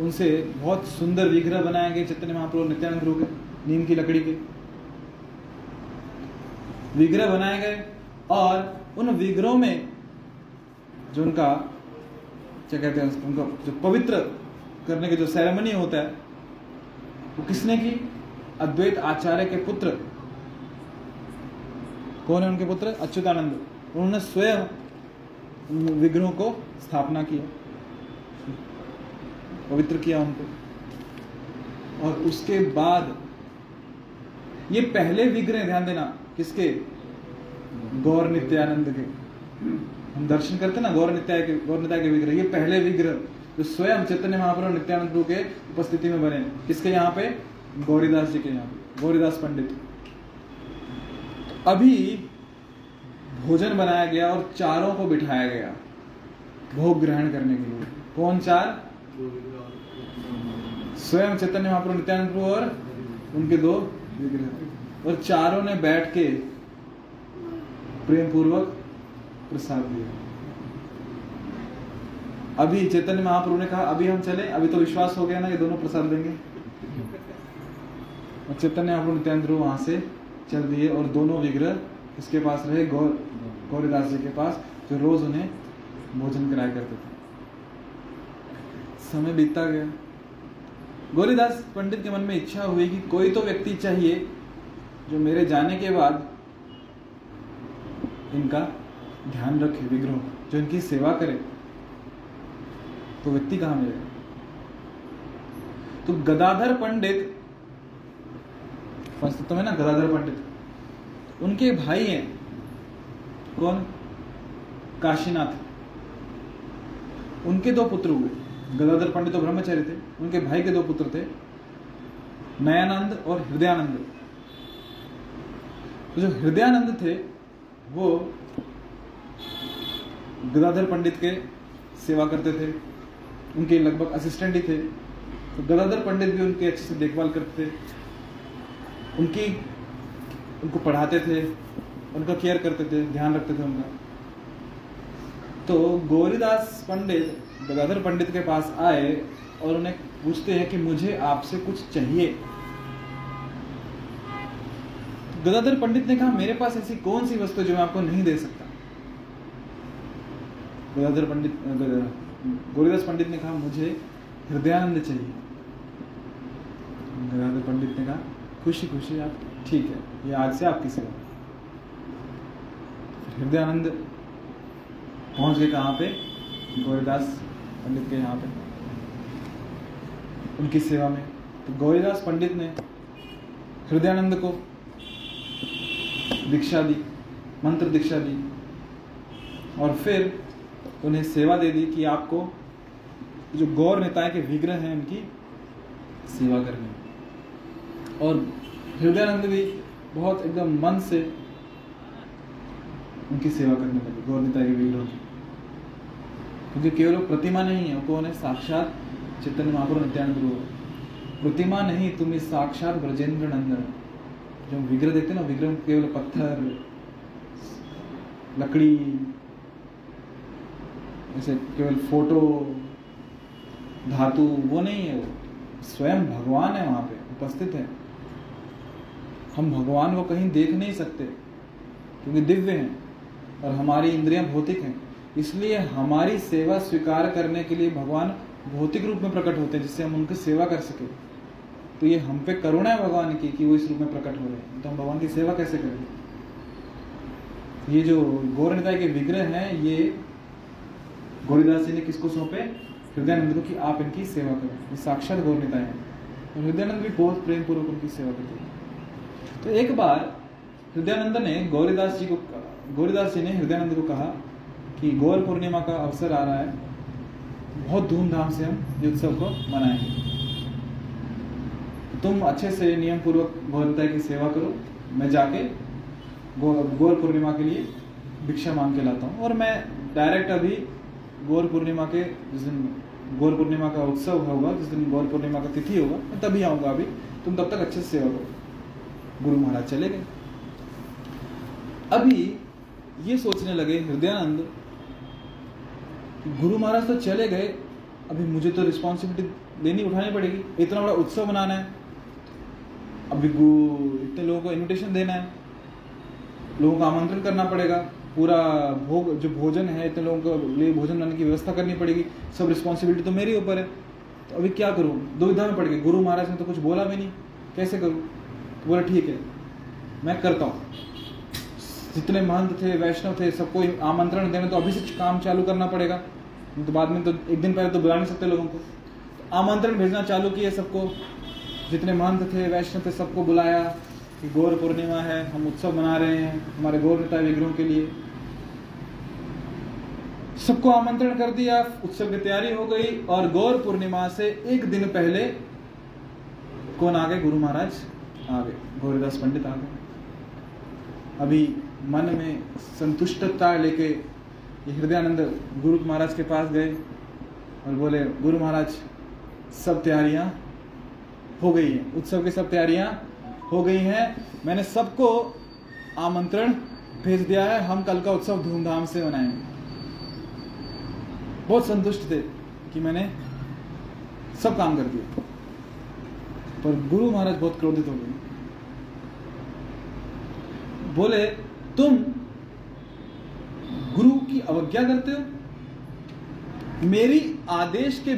उनसे बहुत सुंदर विग्रह बनाए गए चैतन्य महाप्रभु नित्यानंद के, नीम की लकड़ी के। विग्रह बनाए गए और उन विग्रहों में जो उनका, क्या कहते हैं, उनका जो पवित्र करने के जो सेरेमनी होता है, वो किसने की? अद्वैत आचार्य के पुत्र। कौन है उनके पुत्र? अच्युतानंद। उन्होंने स्वयं विग्रहों को स्थापना किया, पवित्र किया उनको। और उसके बाद ये पहले विग्रह, ध्यान देना किसके? गौर नित्यानंद के। हम दर्शन करते ना, गौर नित्याय के, गौर नित्याय के विग्रह। ये पहले विग्रह, जो स्वयं चैतन्य महाप्रभु नित्यानंद के उपस्थिति में बने। किसके यहाँ पे? गौरीदास जी के यहाँ गौरीदास पंडित। अभी भोजन बनाया गया और चारों को बिठाया गया। भोग ग्रहण करने के लिए। कौन चार? स्वयं चैतन्य महाप्रभु, नित्यानंद प्रभु और उनके दो विग्रह। और चारों ने बैठ के प्रेम पूर्वक प्रसाद दिया। अभी चैतन्य महाप्रभु ने कहा, अभी हम चले, अभी तो विश्वास हो गया ना, ये दोनों प्रसाद देंगे। और चैतन्य महाप्रभु नित्यानंद वहाँ से चल दिए और दोनों विग्रह इसके पास रहे गौर गौरीदास जी के पास, जो रोज उन्हें भोजन कराया करते थे। समय बीतता गया। गौरीदास, पंडित के मन में इच्छा हुई कि कोई तो व्यक्ति चाहिए जो मेरे जाने के बाद इनका ध्यान रखे, विग्रह जो इनकी सेवा करे तो व्यक्ति कहाँ मिलेगा? तो गदाधर पंडित वास्तव में ना गदाधर पंडित, उनके भाई हैं, कौन? काशीनाथ। उनके दो पुत्र हुए, गदाधर पंडित तो ब्रह्मचारी थे, उनके भाई के दो पुत्र थे, नयानंद और हृदयानंद। तो जो हृदयानंद थे, वो गदाधर पंडित के सेवा करते थे। उनके लगभग असिस्टेंट ही थे। तो गदाधर पंडित भी उनकी अच्छे से देखभाल करते थे। उनकी, उनको पढ़ाते थे, उनका केयर करते थे, ध्यान रखते थे उनका। तो गौरीदास पंडित, गदाधर पंडित के पास आए और उन्हें पूछते हैं कि मुझे आपसे कुछ चाहिए। गदाधर पंडित ने कहा, मेरे पास ऐसी कौन सी वस्तु जो मैं आपको नहीं दे सकता? गदाधर पंडित गौरीदास पंडित ने कहा, मुझे हृदयानंद चाहिए। गदाधर पंडित ने कहा, खुशी खुशी, आप ठीक है, ये आज से आपकी सेवा। हृदयानंद पहुँच गए कहाँ पे? गौरीदास पंडित के यहाँ पे। उनकी सेवा में। तो गौरीदास पंडित ने हृदयानंद को दीक्षा दी, मंत्र दीक्षा दी। और फिर उन्हें सेवा दे दी कि आपको जो गौर नेताएँ के विग्रह हैं उनकी सेवा करनी। और हृदयानंद भी बहुत एकदम मन से उनकी सेवा करने लगे, गौर नेता के विग्रह की। क्योंकि केवल प्रतिमा नहीं है वो कौन है साक्षात चैतन्य महाप्रभु नित्यानंद प्रभु प्रतिमा नहीं तुम्हें साक्षात ब्रजेंद्र नंदन। जो हम विग्रह देखते हैं ना, विग्रह केवल पत्थर, लकड़ी, ऐसे केवल फ़ोटो, धातु, वो नहीं है वो। स्वयं भगवान है वहाँ पे, उपस्थित है। हम भगवान को कहीं देख नहीं सकते, क्योंकि दिव्य हैं और हमारी इंद्रियाँ भौतिक हैं। इसलिए हमारी सेवा स्वीकार करने के लिए भगवान भौतिक रूप में प्रकट होते हैं, जिससे हम उनकी सेवा कर सके। तो ये हम पे करुणा है भगवान की, कि वो इस रूप में प्रकट हो रहे हैं। तो हम भगवान की सेवा कैसे करेंगे ये जो गौर के विग्रह हैं, ये गौरीदास जी ने किसको सौंपे? हृदयानंद को कि आप इनकी सेवा करें। ये साक्षात गौर हैं। और हृदयानंद भी बहुत प्रेम पूर्वक उनकी सेवा करते हैं। तो एक बार हृदयानंद ने गौरीदास जी को गौरीदास जी ने हृदयानंद को कहा कि गौर पूर्णिमा का अवसर आ रहा है। बहुत धूमधाम से हम ये उत्सव को मनाएँगे। तुम अच्छे से नियम पूर्वक गौरता की सेवा करो। मैं जाके गौ- गौर पूर्णिमा के लिए भिक्षा मांग के लाता हूँ। और मैं डायरेक्ट अभी गौर पूर्णिमा के जिस दिन, गौर पूर्णिमा का उत्सव होगा, जिस दिन गौर पूर्णिमा का तिथि होगा, मैं तभी आऊँगा अभी। तुम तब तक अच्छे से सेवा करो। गुरु महाराज चले गए। अभी ये सोचने लगे हृदयानंद गुरु महाराज तो चले गए, अभी मुझे तो रिस्पॉन्सिबिलिटी लेनी उठानी पड़ेगी। इतना बड़ा उत्सव मनाना है। अभी इतने लोगों को इनविटेशन देना है। लोगों को आमंत्रण करना पड़ेगा। पूरा भोग, जो भोजन है, इतने लोगों को लिए भोजन बनाने की व्यवस्था करनी पड़ेगी। सब रिस्पॉन्सिबिलिटी तो मेरे ऊपर है। तो अभी क्या करूँ? दुविधा में पड़ गई गुरु महाराज ने तो कुछ बोला भी नहीं। कैसे करूँ? तो बोला, ठीक है, मैं करता हूँ। जितने महंत थे, वैष्णव थे, सबको आमंत्रण देने तो अभी से काम चालू करना पड़ेगा। तो बाद में तो एक दिन पहले तो बुला नहीं सकते लोगों को। तो आमंत्रण भेजना चालू किए सबको। जितने महंत थे, वैष्णव थे, सबको बुलाया कि गौर पूर्णिमा है, हम उत्सव मना रहे हैं हमारे गौर नेता विग्रहों के लिए। सबको आमंत्रण कर दिया, उत्सव की तैयारी हो गई और गौर पूर्णिमा से एक दिन पहले कौन आ गए? गुरु महाराज आ गए, गौरीदास पंडित आ गए। अभी मन में संतुष्टता लेके हृदयानंद गुरु महाराज के पास गए और बोले, गुरु महाराज, सब तैयारियाँ हो गई है। उत्सव की सब तैयारियाँ हो गई हैं। मैंने सबको आमंत्रण भेज दिया है। हम कल का उत्सव धूमधाम से मनाएँगे। बहुत संतुष्ट थे कि मैंने सब काम कर दिया। पर गुरु महाराज बहुत क्रोधित हो गए। बोले, तुम गुरु की अवज्ञा करते हो? मेरी आदेश के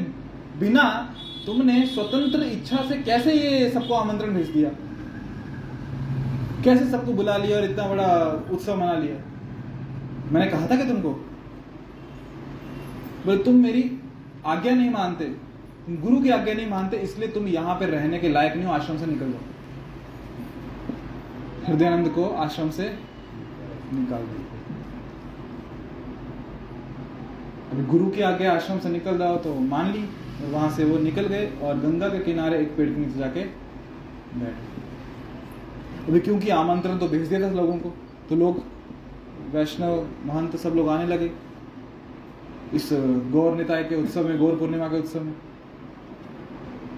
बिना तुमने स्वतंत्र इच्छा से कैसे ये सबको आमंत्रण भेज दिया? कैसे सबको बुला लिया और इतना बड़ा उत्सव मना लिया? मैंने कहा था कि तुमको? बोले, तुम मेरी आज्ञा नहीं मानते, गुरु की आज्ञा नहीं मानते, इसलिए तुम यहाँ पर रहने के लायक नहीं हो, आश्रम से निकल जाओ। हृदयानंद को आश्रम से निकाल दिया। गुरु की आज्ञा आश्रम से निकल जाओ तो मान ली और वहाँ से वो निकल गए और गंगा के किनारे एक पेड़ के नीचे जाके बैठ अभी क्योंकि आमंत्रण तो भेज दिया था लोगों को तो लोग वैष्णव, महंत सब लोग आने लगे इस गौर निताय के उत्सव में, गौर पूर्णिमा के उत्सव में।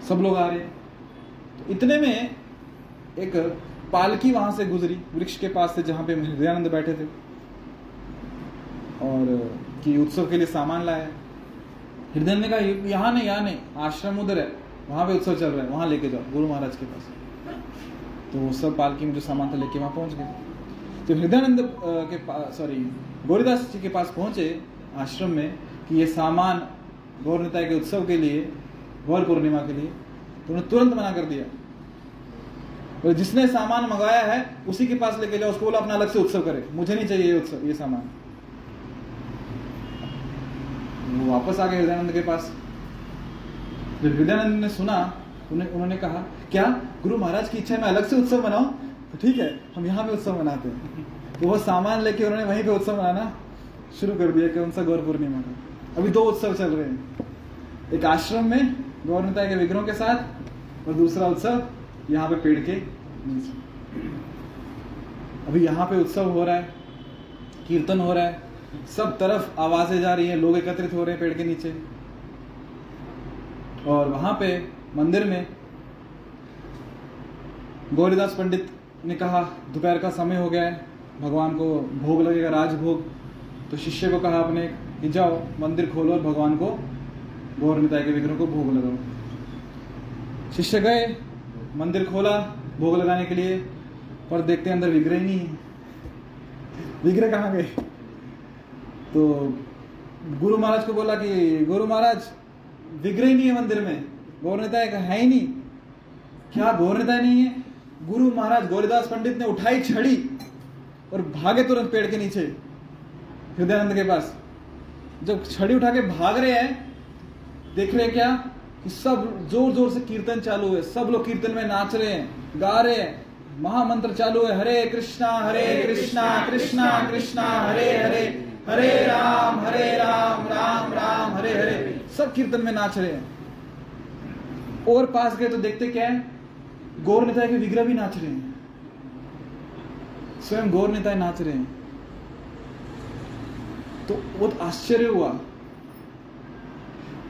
सब लोग आ रहे तो इतने में एक पालकी वहाँ से गुजरी, वृक्ष के पास से जहाँ पे हृदयानंद बैठे थे और कि उत्सव के लिए सामान लाया। हृदय ने कहा यहाँ नहीं यहाँ नहीं, आश्रम उधर है, वहाँ पे उत्सव चल रहा है, वहाँ लेके जाओ, गुरु महाराज के पास. तो वो सब पालकी में जो सामान था लेके वहाँ पहुँच गए। तो हृदयानंद के सॉरी गौरीदास जी के पास पहुँचे आश्रम में कि ये सामान गौर निताय के उत्सव के लिए, गौर पूर्णिमा के लिए तो उन्होंने तुरंत मना कर दिया। तो जिसने सामान मंगाया है, उसी के पास लेके जाओ, उसको बोला, अपना अलग से उत्सव करे, मुझे नहीं चाहिए ये उत्सव, ये सामान। वापस आ गए हृदयानंद के पास। जब हृदयानंद ने सुना, उन्हें उन्होंने कहा, क्या? गुरु महाराज की इच्छा मैं अलग से उत्सव मनाऊं तो ठीक है, हम यहाँ पे उत्सव मनाते हैं। तो वो सामान लेके उन्होंने वहीं पे उत्सव मनाना शुरू कर दिया कौन सा गौर पूर्णिमा का। अभी दो उत्सव चल रहे हैं। एक आश्रम में गौर के विग्रहों के साथ, और दूसरा उत्सव यहाँ पे पेड़ के नीचे। अभी यहाँ पे उत्सव हो रहा है, कीर्तन हो रहा है। सब तरफ़ आवाज़ें जा रही हैं, लोग एकत्रित हो रहे हैं पेड़ के नीचे। और वहाँ पे मंदिर में गौरीदास पंडित ने कहा, दोपहर का समय हो गया है, भगवान को भोग लगेगा, राजभोग। तो शिष्य को कहा अपने कि जाओ, मंदिर खोलो और भगवान को गौर निताय के विग्रह को भोग लगाओ। शिष्य गए, मंदिर खोला भोग लगाने के लिए, पर देखते हैं अंदर विग्रह ही नहीं है। विग्रह कहाँ गए? तो गुरु महाराज को बोला कि गुरु महाराज विग्रह नहीं है मंदिर में। गौर निताय का है ही नहीं। क्या गौर निताय नहीं है? गुरु महाराज गौरीदास पंडित ने उठाई छड़ी और भागे तुरंत पेड़ के नीचे हृदयानंद के पास। जब छड़ी उठा के भाग रहे हैं देख रहे क्या? कि सब ज़ोर ज़ोर से कीर्तन चालू है। सब लोग कीर्तन में नाच रहे हैं गा रहे हैं। महामंत्र चालू है हरे कृष्णा हरे कृष्णा कृष्णा कृष्णा हरे हरे। हरे राम हरे राम राम राम, हरे हरे। सब कीर्तन में नाच रहे हैं। और पास गए तो देखते क्या है? गौर नेता के विग्रह भी नाच रहे हैं। स्वयं गौर नेता नाच रहे हैं। तो बहुत आश्चर्य हुआ।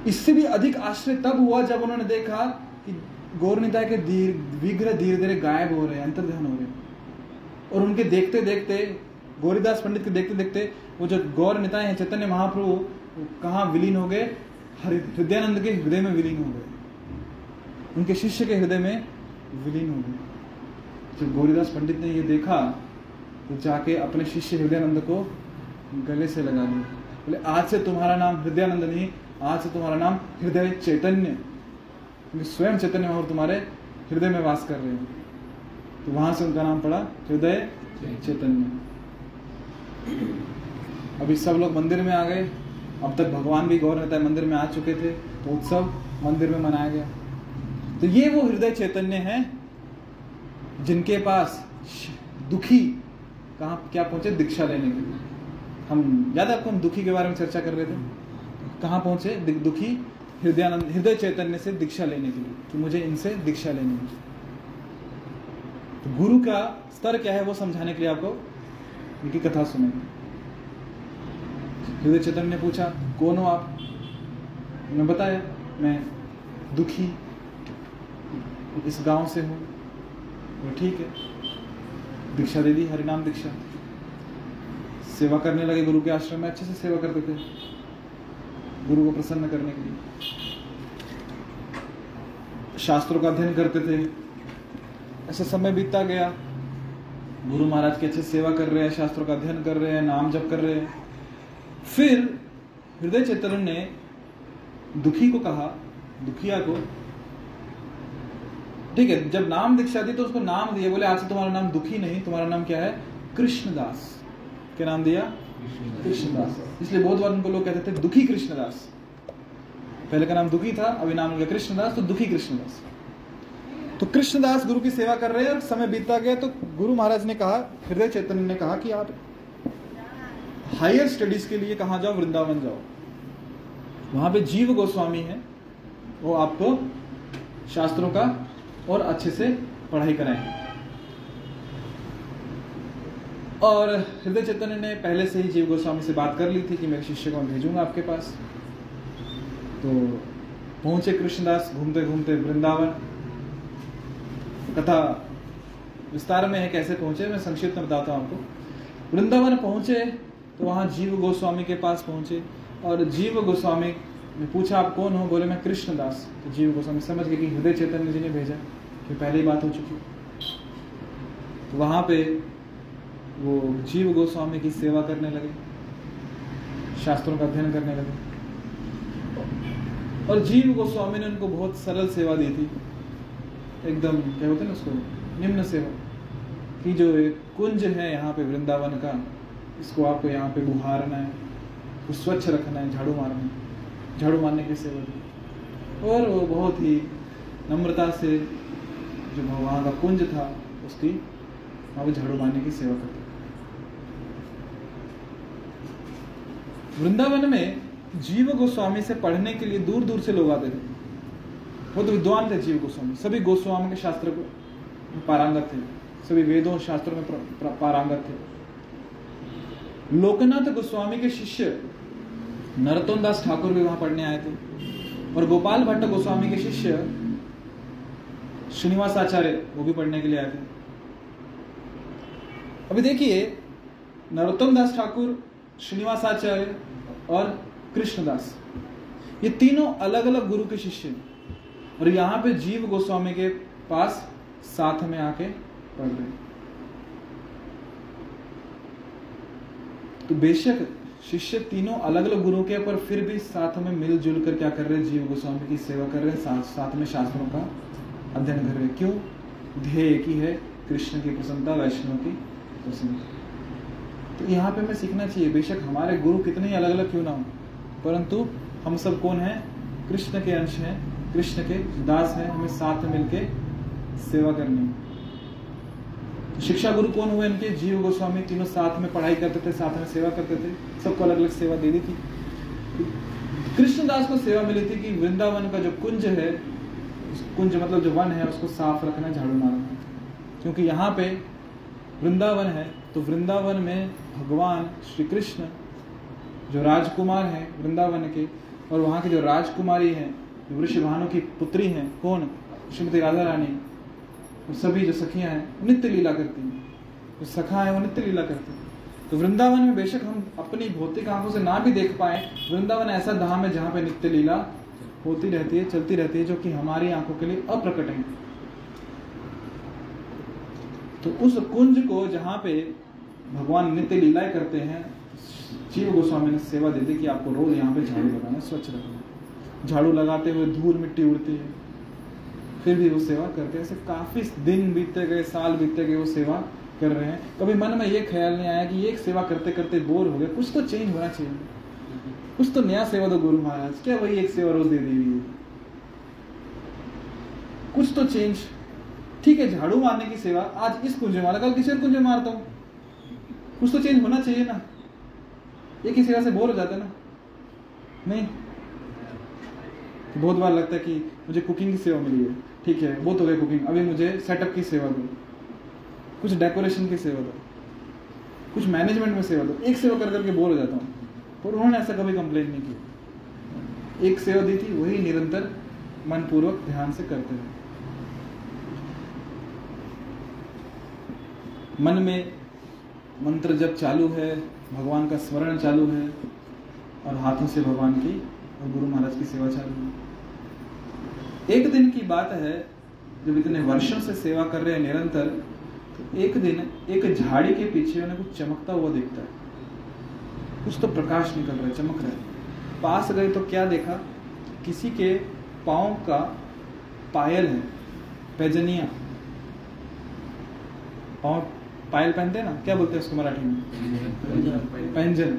इससे भी अधिक आश्चर्य तब हुआ जब उन्होंने देखा कि गौर निताय के विग्रह धीरे धीरे गायब हो रहे हैं, अंतर्ध्यान हो रहे हैं। और उनके देखते देखते गौरीदास पंडित के देखते देखते वो जो गौर निताय हैं, चैतन्य महाप्रभु, कहा विलीन हो गए? हृदयानंद के हृदय में विलीन हो गए। उनके शिष्य के हृदय में विलीन हो गए। जब गौरीदास पंडित ने ये देखा तो जाके अपने शिष्य हृदयानंद को गले से लगा लिया बोले, आज से तुम्हारा नाम हृदयानंद नहीं, आज से तुम्हारा नाम हृदय चैतन्य। स्वयं चैतन्य महाप्रभु तुम्हारे हृदय में वास कर रहे हैं। तो वहाँ से उनका नाम पड़ा, हृदय चैतन्य। (clears throat) अभी सब लोग मंदिर में आ गए। अब तक भगवान भी गौर रहता है, मंदिर में आ चुके थे तो उत्सव मंदिर में मनाया गया। तो ये वो हृदय चैतन्य है जिनके पास दुखी कहा, क्या पहुँचे? दीक्षा लेने के लिए। हम, याद आपको हम दुखी के बारे में चर्चा कर रहे थे? कहाँ पहुँचे? दुखी हृदयानंद, हृदय चैतन्य से दीक्षा लेने के लिए। कि मुझे इनसे दीक्षा लेनी है। तो गुरु का स्तर क्या है वो समझाने के लिए आपको उनकी कथा सुनेंगे। हृदय चैतन्य ने पूछा, कौन हो आप? मैं बताया, मैं दुखी, इस गाँव से हूँ। वो ठीक है। दीक्षा दे दी, हरिनाम दीक्षा। सेवा करने लगे गुरु के आश्रम में, अच्छे से सेवा करते थे। गुरु को प्रसन्न करने के लिए। शास्त्रों का अध्ययन करते थे। ऐसा समय बीतता गया। गुरु महाराज की अच्छी सेवा कर रहे हैं, शास्त्रों का अध्ययन कर रहे हैं, नाम जप कर रहे हैं। फिर हृदय चैतन्य ने दुखी को कहा, दुखिया को, ठीक है, जब नाम दीक्षा दी तो उसको नाम दिया, बोले, आज से तुम्हारा नाम दुखी नहीं, तुम्हारा नाम क्या है? कृष्णदास। क्या नाम दिया? कृष्णदास। इसलिए बहुत बार उनको लोग कहते थे, दुखी कृष्णदास। पहले का नाम दुखी था, अभी नाम गया कृष्णदास तो दुखी कृष्णदास। तो कृष्णदास गुरु की सेवा कर रहे हैं और समय बीतता गया तो गुरु महाराज ने कहा, हृदय चैतन्य ने कहा कि आप हायर स्टडीज़ के लिए कहा जाओ, वृंदावन जाओ। वहाँ पे जीव गोस्वामी है, वो आपको शास्त्रों का और अच्छे से पढ़ाई कराएँगे। और हृदय चैतन्य ने पहले से ही जीव गोस्वामी से बात कर ली थी कि मेरे शिष्य को भेजूँगा आपके पास। तो पहुँचे कृष्णदास घूमते घूमते वृंदावन। कथा विस्तार में है कैसे पहुँचे, मैं संक्षिप्त में बताता हूँ आपको। वृंदावन पहुँचे तो वहाँ जीव गोस्वामी के पास पहुँचे, और जीव गोस्वामी ने पूछा, आप कौन हो? बोले, मैं कृष्णदास। तो जीव गोस्वामी समझ गए कि हृदय चैतन्य जी ने भेजा कि पहले ही बात हो चुकी। तो वहाँ पे वो जीव गोस्वामी की सेवा करने लगे, शास्त्रों का अध्ययन करने लगे। और जीव गोस्वामी ने उनको बहुत सरल सेवा दी थी। एकदम, क्या बोलते हैं ना उसको, निम्न सेवा कि जो एक कुंज है यहाँ पे वृंदावन का, इसको आपको यहाँ पे बुहारना है, उसको स्वच्छ रखना है, झाड़ू मारना है। झाड़ू मारने की सेवा और वो बहुत ही नम्रता से जो वहाँ का कुंज था, उसकी वहाँ पे झाड़ू मारने की सेवा करते वृंदावन में जीव गोस्वामी से पढ़ने के लिए दूर दूर से लोग आते थे। वो तो विद्वान थे जीव गोस्वामी। सभी गोस्वामी के शास्त्र को पारंगत थे। सभी वेदों शास्त्रों में प्र- प्र- पारंगत थे। लोकनाथ गोस्वामी के शिष्य नरोत्तम दास ठाकुर भी वहाँ पढ़ने आए थे। और गोपाल भट्ट गोस्वामी के शिष्य श्रीनिवास आचार्य वो भी पढ़ने के लिए आए थे। अभी देखिए, नरोत्तम दास ठाकुर श्रीनिवास आचार्य और कृष्णदास, ये तीनों अलग अलग गुरु के शिष्य हैं। और यहाँ पे जीव गोस्वामी के पास साथ में आके पढ़ रहे तो बेशक शिष्य तीनों अलग अलग गुरु के पर फिर भी साथ में मिलजुल कर क्या कर रहे हैं? जीव गोस्वामी की सेवा कर रहे हैं, साथ साथ में शास्त्रों का अध्ययन कर रहे क्यों? ध्येय एक ही है, कृष्ण की प्रसन्नता, वैष्णव की प्रसन्नता। तो यहाँ पे हमें सीखना चाहिए, बेशक हमारे गुरु कितने ही अलग अलग क्यों ना हो। परंतु हम सब कौन हैं? कृष्ण के अंश हैं। कृष्ण के, दास हैं हमें साथ मिलके सेवा करनी। तो शिक्षा गुरु कौन हुए? इनके जीव गोस्वामी तीनों साथ में पढ़ाई करते थे, साथ में सेवा करते थे। सबको अलग अलग सेवा दे दी थी कृष्णदास को सेवा मिली थी कि वृंदावन का जो कुंज है कुंज मतलब जो वन है, उसको साफ़ रखना, झाड़ू मारना। क्योंकि यहाँ पे वृंदावन है तो वृंदावन में भगवान श्री कृष्ण जो राजकुमार हैं वृंदावन के, और वहाँ की जो राजकुमारी हैं वृषभानु की पुत्री हैं, कौन? श्रीमती राधा रानी और सभी जो सखियाँ हैं नित्य लीला करती हैं। जो सखा है, वो नित्य लीला करती हैं। तो वृंदावन में बेशक हम अपनी भौतिक आँखों से ना भी देख पाए, वृंदावन ऐसा धाम है जहाँ पे नित्य लीला होती रहती है, चलती रहती है, जो कि हमारी आँखों के लिए अप्रकट है। तो उस कुंज को जहाँ पे भगवान नित्य लीलाएँ करते हैं जीव गोस्वामी ने सेवा दे दी कि आपको रोज यहाँ पे झाड़ू लगाना, स्वच्छ रखना। झाड़ू लगाते हुए धूल मिट्टी उड़ती है। फिर भी वो सेवा करते हैं। ऐसे काफ़ी दिन बीतते गए, साल बीतते गए वो सेवा कर रहे हैं। कभी मन में ये ख्याल नहीं आया कि एक सेवा करते करते बोर हो गए। कुछ तो चेंज होना चाहिए। कुछ तो नया सेवा दो गुरु महाराज, क्या वही एक सेवा रोज दे दी हुई है? कुछ तो चेंज ठीक है, झाड़ू मारने की सेवा, आज इस कुंज मारा, कल किसी और कुंज मारता हूँ। कुछ तो चेंज होना चाहिए ना। एक ही सेवा से बोर हो जाता है ना। नहीं तो बहुत बार लगता है कि मुझे कुकिंग की सेवा मिली है। ठीक है, बहुत हो गई कुकिंग अभी मुझे सेटअप की सेवा दो। कुछ डेकोरेशन की सेवा दो। कुछ मैनेजमेंट में सेवा दो। एक सेवा कर करके बोर हो जाता हूँ। पर उन्होंने ऐसा कभी कंप्लेन नहीं किया। एक सेवा दी थी, वही निरंतर मनपूर्वक ध्यान से करते हैं मन में मंत्र जब चालू है, भगवान का स्मरण चालू है, और हाथों से भगवान की और गुरु महाराज की सेवा चालू है। एक दिन की बात है जब इतने वर्षों से सेवा कर रहे हैं निरंतर तो एक दिन एक झाड़ी के पीछे उन्हें कुछ चमकता हुआ दिखता है। कुछ तो प्रकाश निकल रहा है चमक रहा है। पास गए तो क्या देखा? किसी के पाँव का पायल है पैजनिया। पाँव पायल पहनते हैं ना? क्या बोलते हैं उसको मराठी में? पैंजन।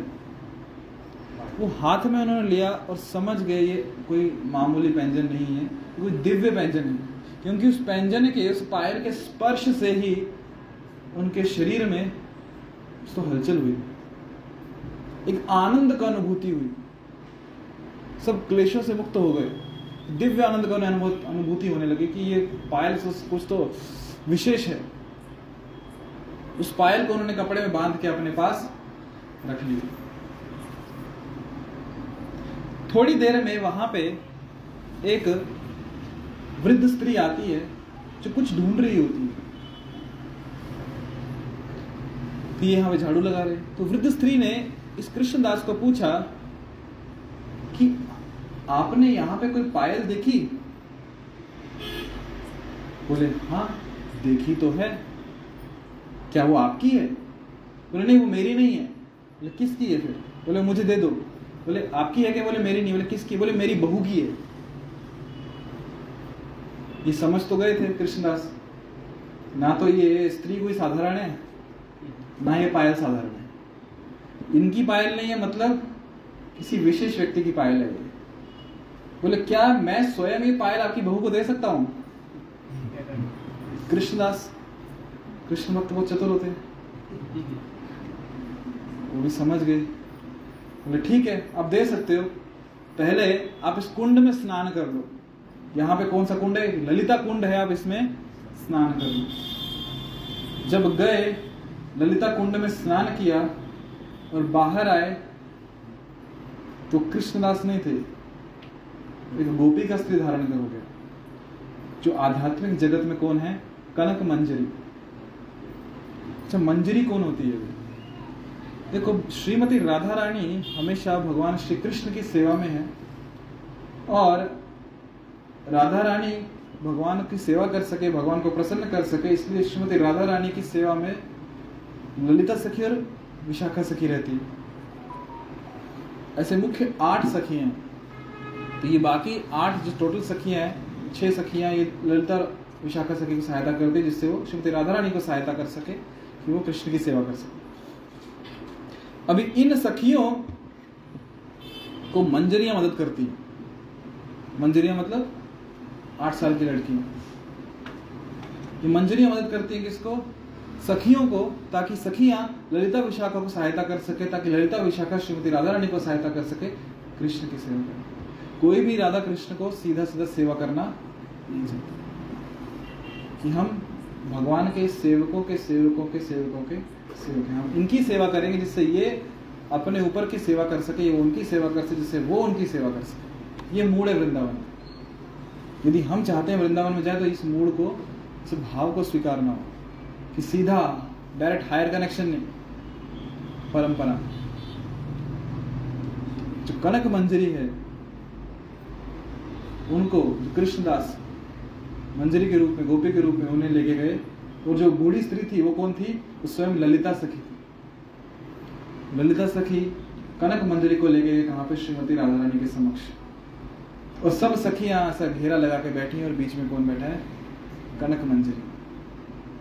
वो हाथ में उन्होंने लिया और समझ गए ये कोई मामूली व्यंजन नहीं है, कोई दिव्य व्यंजन है। क्योंकि उस व्यंजन के, उस पायल के स्पर्श से ही उनके शरीर में तो हलचल हुई। एक आनंद का अनुभूति हुई। सब क्लेशों से मुक्त हो गए। दिव्य आनंद का उन्हें अनुभूति होने लगी कि ये पायल कुछ तो विशेष है। उस पायल को उन्होंने कपड़े में बाँध के अपने पास रख लिया। थोड़ी देर में वहाँ पे एक वृद्ध स्त्री आती है, जो कुछ ढूंढ रही होती है। तो ये यहाँ पे झाड़ू लगा रहे तो वृद्ध स्त्री ने इस कृष्णदास को पूछा कि आपने यहाँ पे कोई पायल देखी? बोले हाँ देखी तो है। क्या वो आपकी है? बोले, नहीं, वो मेरी नहीं है। बोले, किसकी है फिर? बोले, मुझे दे दो। बोले, आपकी है क्या? बोले, मेरी नहीं। बोले, किसकी? बोले, मेरी बहू की है। ये समझ तो गए थे कृष्णदास। ना तो ये स्त्री कोई साधारण है, ना ये पायल साधारण है। इनकी पायल नहीं है मतलब किसी विशेष व्यक्ति की पायल है बोले, क्या मैं स्वयं ये पायल आपकी बहू को दे सकता हूँ? कृष्णदास, कृष्ण भक्त बहुत चतुर होते वो भी समझ गए। बोले, ठीक है, आप दे सकते हो। पहले आप इस कुंड में स्नान कर लो। यहाँ पे कौन सा कुंड है? ललिता कुंड है, आप इसमें स्नान कर लो। जब गए, ललिता कुंड में स्नान किया और बाहर आए तो कृष्णदास नहीं थे। एक गोपी का स्त्री धारण कर गया, जो आध्यात्मिक जगत में कौन है? कनक मंजरी। अच्छा मंजरी कौन होती है? देखो, श्रीमती राधा रानी हमेशा भगवान श्री कृष्ण की सेवा में है और राधा रानी भगवान की सेवा कर सके, भगवान को प्रसन्न कर सके, इसलिए श्रीमती राधा रानी की सेवा में ललिता सखी और विशाखा सखी रहती है। ऐसे मुख्य आठ सखी हैं। तो ये बाकी आठ जो टोटल सखियाँ हैं, छह सखियाँ ये ललिता विशाखा सखी की सहायता करती है, जिससे वो श्रीमती राधा रानी को सहायता कर सके कि वो कृष्ण की सेवा कर सके। अभी इन सखियों को मंजरियाँ मदद करती हैं। मंजरियाँ मतलब आठ साल की लड़की ये मंजरियाँ मदद करती हैं किसको? सखियों को, ताकि सखियाँ ललिता विशाखा को सहायता कर सके, ताकि ललिता विशाखा श्रीमती राधा रानी को सहायता कर सके, कृष्ण की सेवा करें कोई भी राधा कृष्ण को सीधा सीधा सेवा करना नहीं चाहता। कि हम भगवान के सेवकों के सेवकों के सेवकों के सेवक हैं। हम इनकी सेवा करेंगे जिससे ये अपने ऊपर की सेवा कर सके वो उनकी सेवा कर सके, जिससे वो उनकी सेवा कर सके। ये मूड है वृंदावन। यदि हम चाहते हैं वृंदावन में जाए तो इस मूड को, इस भाव को स्वीकारना हो, कि सीधा डायरेक्ट हायर कनेक्शन नहीं, परंपरा। जो कनक मंजरी है, उनको कृष्णदास मंजरी के रूप में, गोपी के रूप में उन्हें लेके गए। और जो बूढ़ी स्त्री थी, वो कौन थी? वो स्वयं ललिता सखी थी। ललिता सखी कनक मंजरी को ले गए, कहाँ पे? श्रीमती राधा रानी के समक्ष। और सब सखियाँ ऐसा घेरा लगा के बैठी और बीच में कौन बैठा है? कनक मंजरी।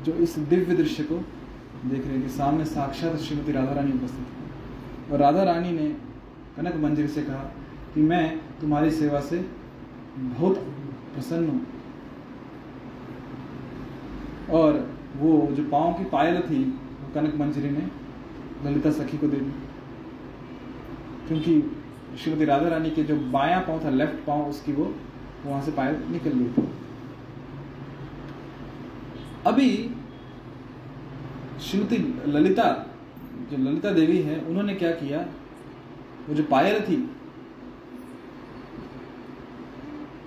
जो इस दिव्य दृश्य को देख रही थी सामने साक्षात श्रीमती राधा रानी उपस्थित थी और राधा रानी ने कनक मंजरी से कहा कि मैं तुम्हारी सेवा से बहुत प्रसन्न हूँ। और वो जो पाँव की पायल थी कनक मंजरी ने ललिता सखी को दे दी। क्योंकि श्रीमती राधा रानी के जो बाया पाँव था लेफ़्ट पाँव, उसकी वो वहाँ से पायल निकल गई थी। अभी श्रीमती ललिता, जो ललिता देवी है, उन्होंने क्या किया? वो जो पायल थी,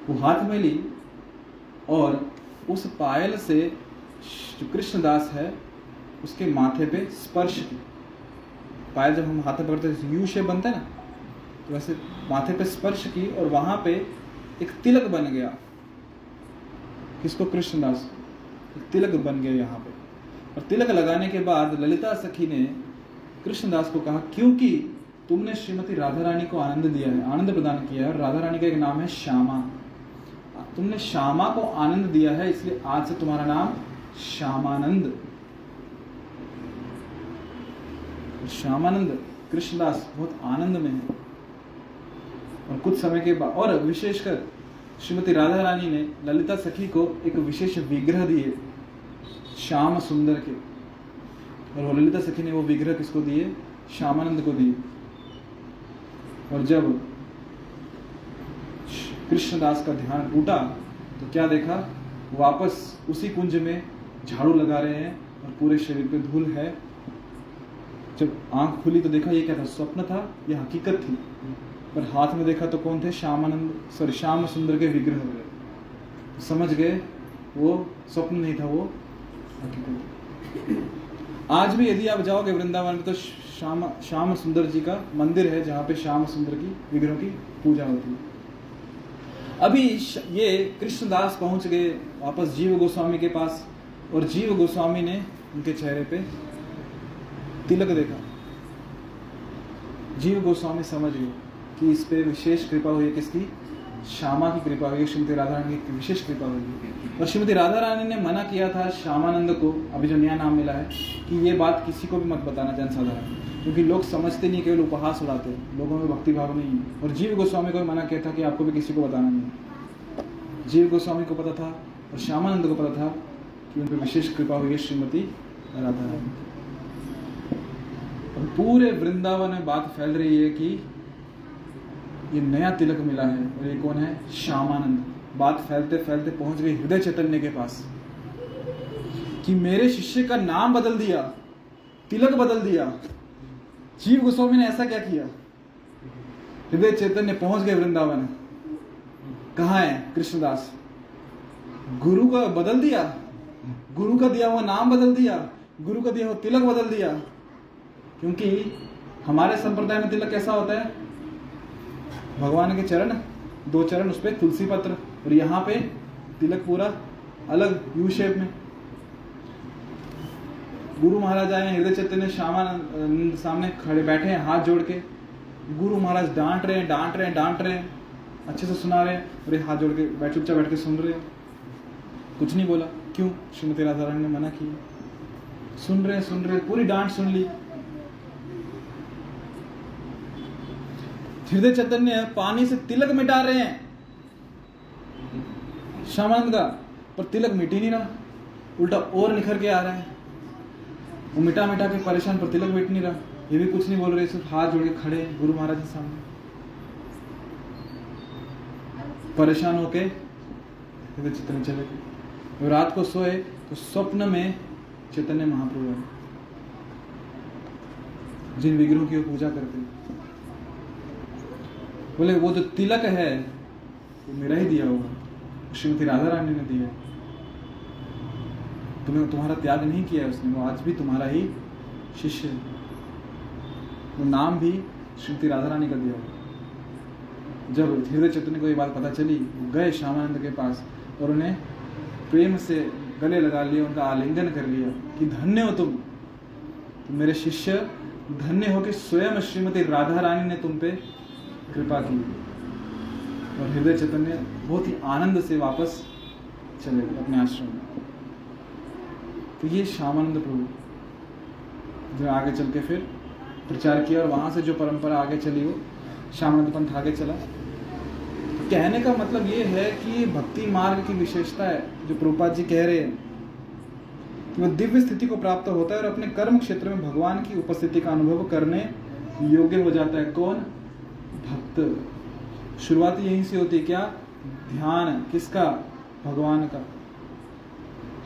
वो हाथ में ली और उस पायल से जो कृष्णदास है, उसके माथे पे स्पर्श पायल जब हम हाथे पकड़ते हैं यू शेप बनता है ना तो वैसे माथे पे स्पर्श की और वहाँ पे एक तिलक बन गया। किसको? कृष्णदास तिलक बन गया यहाँ पे। और तिलक लगाने के बाद ललिता सखी ने कृष्णदास को कहा, क्योंकि तुमने श्रीमती राधा रानी को आनंद दिया है, आनंद प्रदान किया है, और राधा रानी का एक नाम है श्यामा। तुमने श्यामा को आनंद दिया है, इसलिए आज से तुम्हारा नाम श्यामानंद। श्यामानंद, कृष्णदास बहुत आनंद में है। और कुछ समय के बाद, और विशेषकर श्रीमती राधा रानी ने ललिता सखी को एक विशेष विग्रह दिए, श्याम सुंदर के। और वो ललिता सखी ने वो विग्रह किसको दिए? श्यामानंद को दिए। और जब कृष्णदास का ध्यान टूटा तो क्या देखा? वापस उसी कुंज में झाड़ू लगा रहे हैं और पूरे शरीर पे धूल है। जब आँख खुली तो देखा, ये क्या था? स्वप्न था? ये हकीकत थी। पर हाथ में देखा तो कौन थे? श्यामानंद सॉरी श्याम सुंदर के विग्रह तो समझ गए, वो स्वप्न नहीं था, वो हकीकत आज भी यदि आप जाओगे वृंदावन में तो श्याम श्याम सुंदर जी का मंदिर है, जहाँ पे श्याम सुंदर की, विग्रहों की पूजा होती है। अभी ये कृष्णदास पहुँच गए, वापस जीव गोस्वामी के पास। और जीव गोस्वामी ने उनके चेहरे पे तिलक देखा। जीव गोस्वामी समझ गए कि इस पे विशेष कृपा हुई किसकी? श्यामा की कृपा हुई श्रीमती राधा रानी की विशेष कृपा हुई और श्रीमती राधा रानी ने मना किया था श्यामानंद को अभी जो नया नाम मिला है, कि ये बात किसी को भी मत बताना जनसाधारण, क्योंकि लोग समझते नहीं, केवल उपहास उड़ाते लोगों में भक्ति भाव नहीं है। और जीव गोस्वामी को मना किया था कि आपको भी किसी को बताना नहीं जीव गोस्वामी को पता था और श्यामानंद को पता था कि उन पर विशेष कृपा हुई श्रीमती राधा और पूरे वृंदावन में बात फैल रही है कि ये नया तिलक मिला है और ये कौन है? श्यामानंद। बात फैलते फैलते पहुँच गई हृदय चैतन्य के पास कि मेरे शिष्य का नाम बदल दिया, तिलक बदल दिया, जीव गोस्वामी ने ऐसा क्या किया? हृदय चैतन्य पहुँच गए वृंदावन। कहा है? कृष्णदास। गुरु का बदल दिया? गुरु का दिया हुआ नाम बदल दिया, गुरु का दिया हुआ तिलक बदल दिया। क्योंकि हमारे संप्रदाय में तिलक कैसा होता है? भगवान के चरण, दो चरण उस पर तुलसी पत्र, और यहाँ पे तिलक पूरा अलग यू शेप में। गुरु महाराज आए हृदय चैतन्य श्यामा सामने खड़े बैठे हैं, हाथ जोड़ के। गुरु महाराज डांट रहे हैं, डांट रहे हैं, डांट रहे हैं। अच्छे से सुना रहे हैं, और हाथ जोड़ के बैठ, चुपचाप बैठ के सुन रहे हैं। कुछ नहीं बोला। क्यों? श्रीमती राधा रानी ने मना किया। सुन रहे सुन रहे पूरी डांट सुन ली। हृदय चैतन्य पानी से तिलक मिटा रहे हैं। श्यामानंद का, पर तिलक मिट नहीं रहा। उल्टा और निखर के आ रहा है। वो मिटा मिटा के परेशान, पर तिलक मिट नहीं रहा। ये भी कुछ नहीं बोल रहे, सिर्फ़ हाथ जोड़ के खड़े गुरु महाराज के सामने। परेशान होके हृदय चैतन्य चले गए। रात को सोए तो स्वप्न में चैतन्य महाप्रभु है जिन विग्रहों की वो पूजा करते बोले, वो जो तिलक है, वो मेरा ही दिया होगा। श्रीमती राधा रानी ने दिया तुम्हें तुम्हारा त्याग नहीं किया है उसने, वो आज भी तुम्हारा ही शिष्य वो नाम भी श्रीमती राधा रानी का दिया जब हृदय चैतन्य को ये बात पता चली, वो गए श्यामानंद के पास और उन्हें प्रेम से गले लगा लिया उनका आलिंगन कर लिया कि धन्य हो तुम। तो मेरे शिष्य, धन्य हो कि स्वयं श्रीमती राधा रानी ने तुम पे कृपा की। और हृदय चैतन्य बहुत ही आनंद से वापस चले गए अपने आश्रम में। तो ये श्यामानंद प्रभु। जो आगे चल के फिर प्रचार किया और वहाँ से जो परंपरा आगे चली वो, श्यामानंद पंथ आगे चला। कहने का मतलब ये है कि भक्ति मार्ग की विशेषता है, जो प्रभुपाद जी कह रहे हैं। कि वो दिव्य स्थिति को प्राप्त होता है और अपने कर्म क्षेत्र में भगवान की उपस्थिति का अनुभव करने योग्य हो जाता है। कौन? भक्त। शुरुआत यहीं से होती है, क्या? ध्यान। किसका? भगवान का।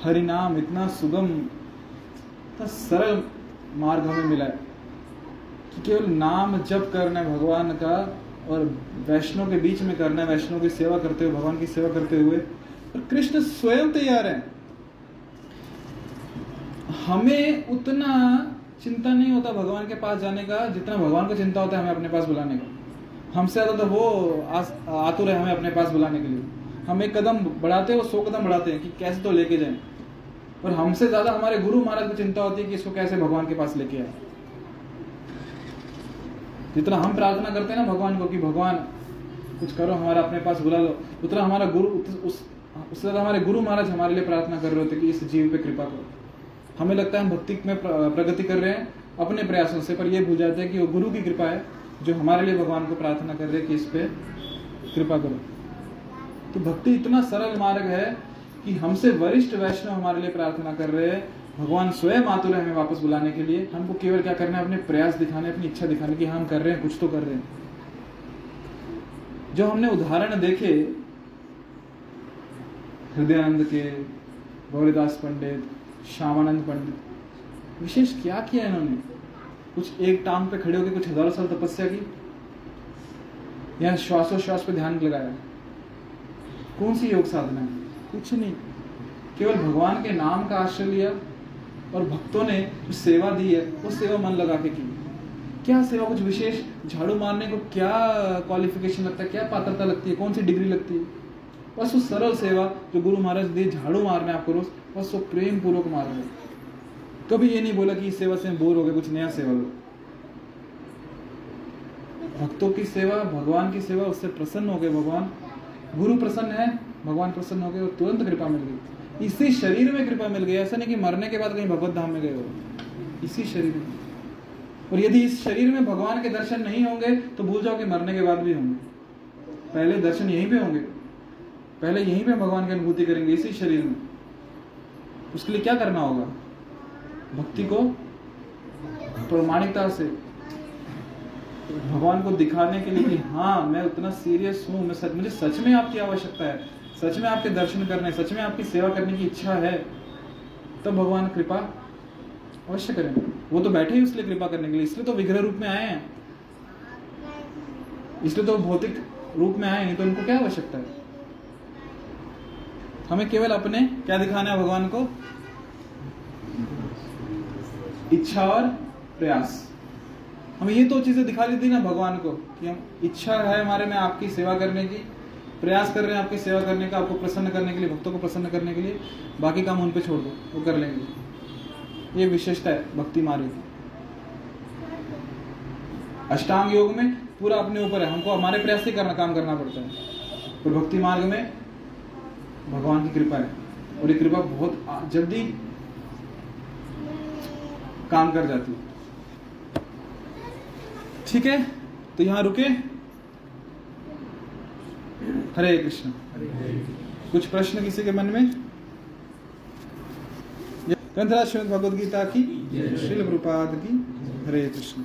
हरि नाम इतना सुगम, इतना सरल मार्ग हमें मिला है कि केवल नाम जप करना भगवान का और वैष्णव के बीच में करना है, वैष्णव की सेवा करते हुए, भगवान की सेवा करते हुए। और कृष्ण स्वयं तैयार है। हमें उतना चिंता नहीं होता भगवान के पास जाने का, जितना भगवान को चिंता होता है हमें अपने पास बुलाने का। हमसे ज़्यादा तो वो आतुर है हमें अपने पास बुलाने के लिए। हम एक कदम बढ़ाते हैं, वो सौ कदम बढ़ाते हैं कि कैसे तो लेके जाएँ। और हमसे ज़्यादा हमारे गुरु महाराज को चिंता होती है कि इसको कैसे भगवान के पास लेके आए। जितना हम प्रार्थना करते हैं ना भगवान को कि भगवान, कुछ करो, हमारा अपने पास बुला लो। उतना हमारा गुरु, उस उससे हमारे गुरु महाराज हमारे लिए प्रार्थना कर रहे होते कि इस जीव पे कृपा करो। हमें लगता है हम भक्ति में प्रगति कर रहे हैं अपने प्रयासों से, पर यह भूल जाते हैं कि वो गुरु की कृपा है जो हमारे लिए भगवान को प्रार्थना कर रहे हैं कि इस पे कृपा करो। तो भक्ति इतना सरल मार्ग है कि हमसे वरिष्ठ वैष्णव हमारे लिए प्रार्थना कर रहे हैं भगवान स्वयं आतुर है हमें वापस बुलाने के लिए। हमको केवल क्या करना है? अपने प्रयास दिखाने, अपनी इच्छा दिखाने की हम कर रहे हैं, कुछ तो कर रहे हैं। जो हमने उदाहरण देखे, हृदयानंद के, गौरीदास पंडित, श्यामानंद पंडित, विशेष क्या किया इन्होंने? कुछ एक टांग पे खड़े होकर कुछ हज़ारों साल तपस्या की? या श्वासोश्वास पे ध्यान लगाया? कौन सी योग साधना है? कुछ नहीं। केवल भगवान के नाम का आश्रय लिया? और भक्तों ने जो सेवा दी है, वो सेवा मन लगा के की। क्या सेवा कुछ विशेष झाड़ू मारने को क्या क्वालिफिकेशन लगता है, क्या पात्रता लगती है, कौन सी डिग्री लगती है? बस वो सरल सेवा जो गुरु महाराज दिए झाड़ू मारने आपको रोज, बस वो प्रेम पूर्वक मार रहे कभी ये नहीं बोला कि इस सेवा से बोर हो गए, कुछ नया सेवा लो। भक्तों की सेवा, भगवान की सेवा, उससे प्रसन्न हो गए भगवान। गुरु प्रसन्न है, भगवान प्रसन्न हो गए और तुरंत कृपा मिल गई। इसी शरीर में कृपा मिल गई, ऐसा नहीं कि मरने के बाद कहीं भगवत धाम में गए हो। इसी शरीर में। और यदि इस शरीर में भगवान के दर्शन नहीं होंगे तो भूल जाओ कि मरने के बाद भी होंगे। पहले दर्शन यहीं पे होंगे। पहले यहीं पे भगवान की अनुभूति करेंगे, इसी शरीर में। उसके लिए क्या करना होगा? भक्ति को प्रमाणिकता से, भगवान को दिखाने के लिए कि हाँ मैं उतना सीरियस हूँ, मैं सच, मुझे सच में आपकी आवश्यकता है। सच में आपके दर्शन करने, सच में आपकी सेवा करने की इच्छा है तब भगवान कृपा अवश्य करेंगे वो तो बैठे ही इसलिए कृपा करने के लिए। इसलिए तो विग्रह रूप में आए हैं। इसलिए तो भौतिक रूप में आए हैं तो उनको क्या आवश्यकता है? हमें केवल अपने, क्या दिखाना है भगवान को? इच्छा और प्रयास। हमें ये तो चीज़ें दिखा दी थी ना भगवान को, कि हम इच्छा है हमारे में आपकी सेवा करने की प्रयास कर रहे हैं आपकी सेवा करने का, आपको प्रसन्न करने के लिए, भक्तों को प्रसन्न करने के लिए, बाकी काम उन पे छोड़ दो, वो कर लेंगे। ये विशेषता है, भक्ति मार्ग की। अष्टांग योग में पूरा अपने ऊपर है, हमको हमारे प्रयास से करना, काम करना पड़ता है। और भक्ति मार्ग में भगवान की कृपा है, और ये कृपा बहुत जल्दी काम कर जाती है। ठीक है? तो यहाँ रुके। हरे कृष्ण। कुछ प्रश्न किसी के मन में? ग्रंथराज श्रीमद भगवद गीता की, श्रील प्रपाद की, हरे कृष्ण।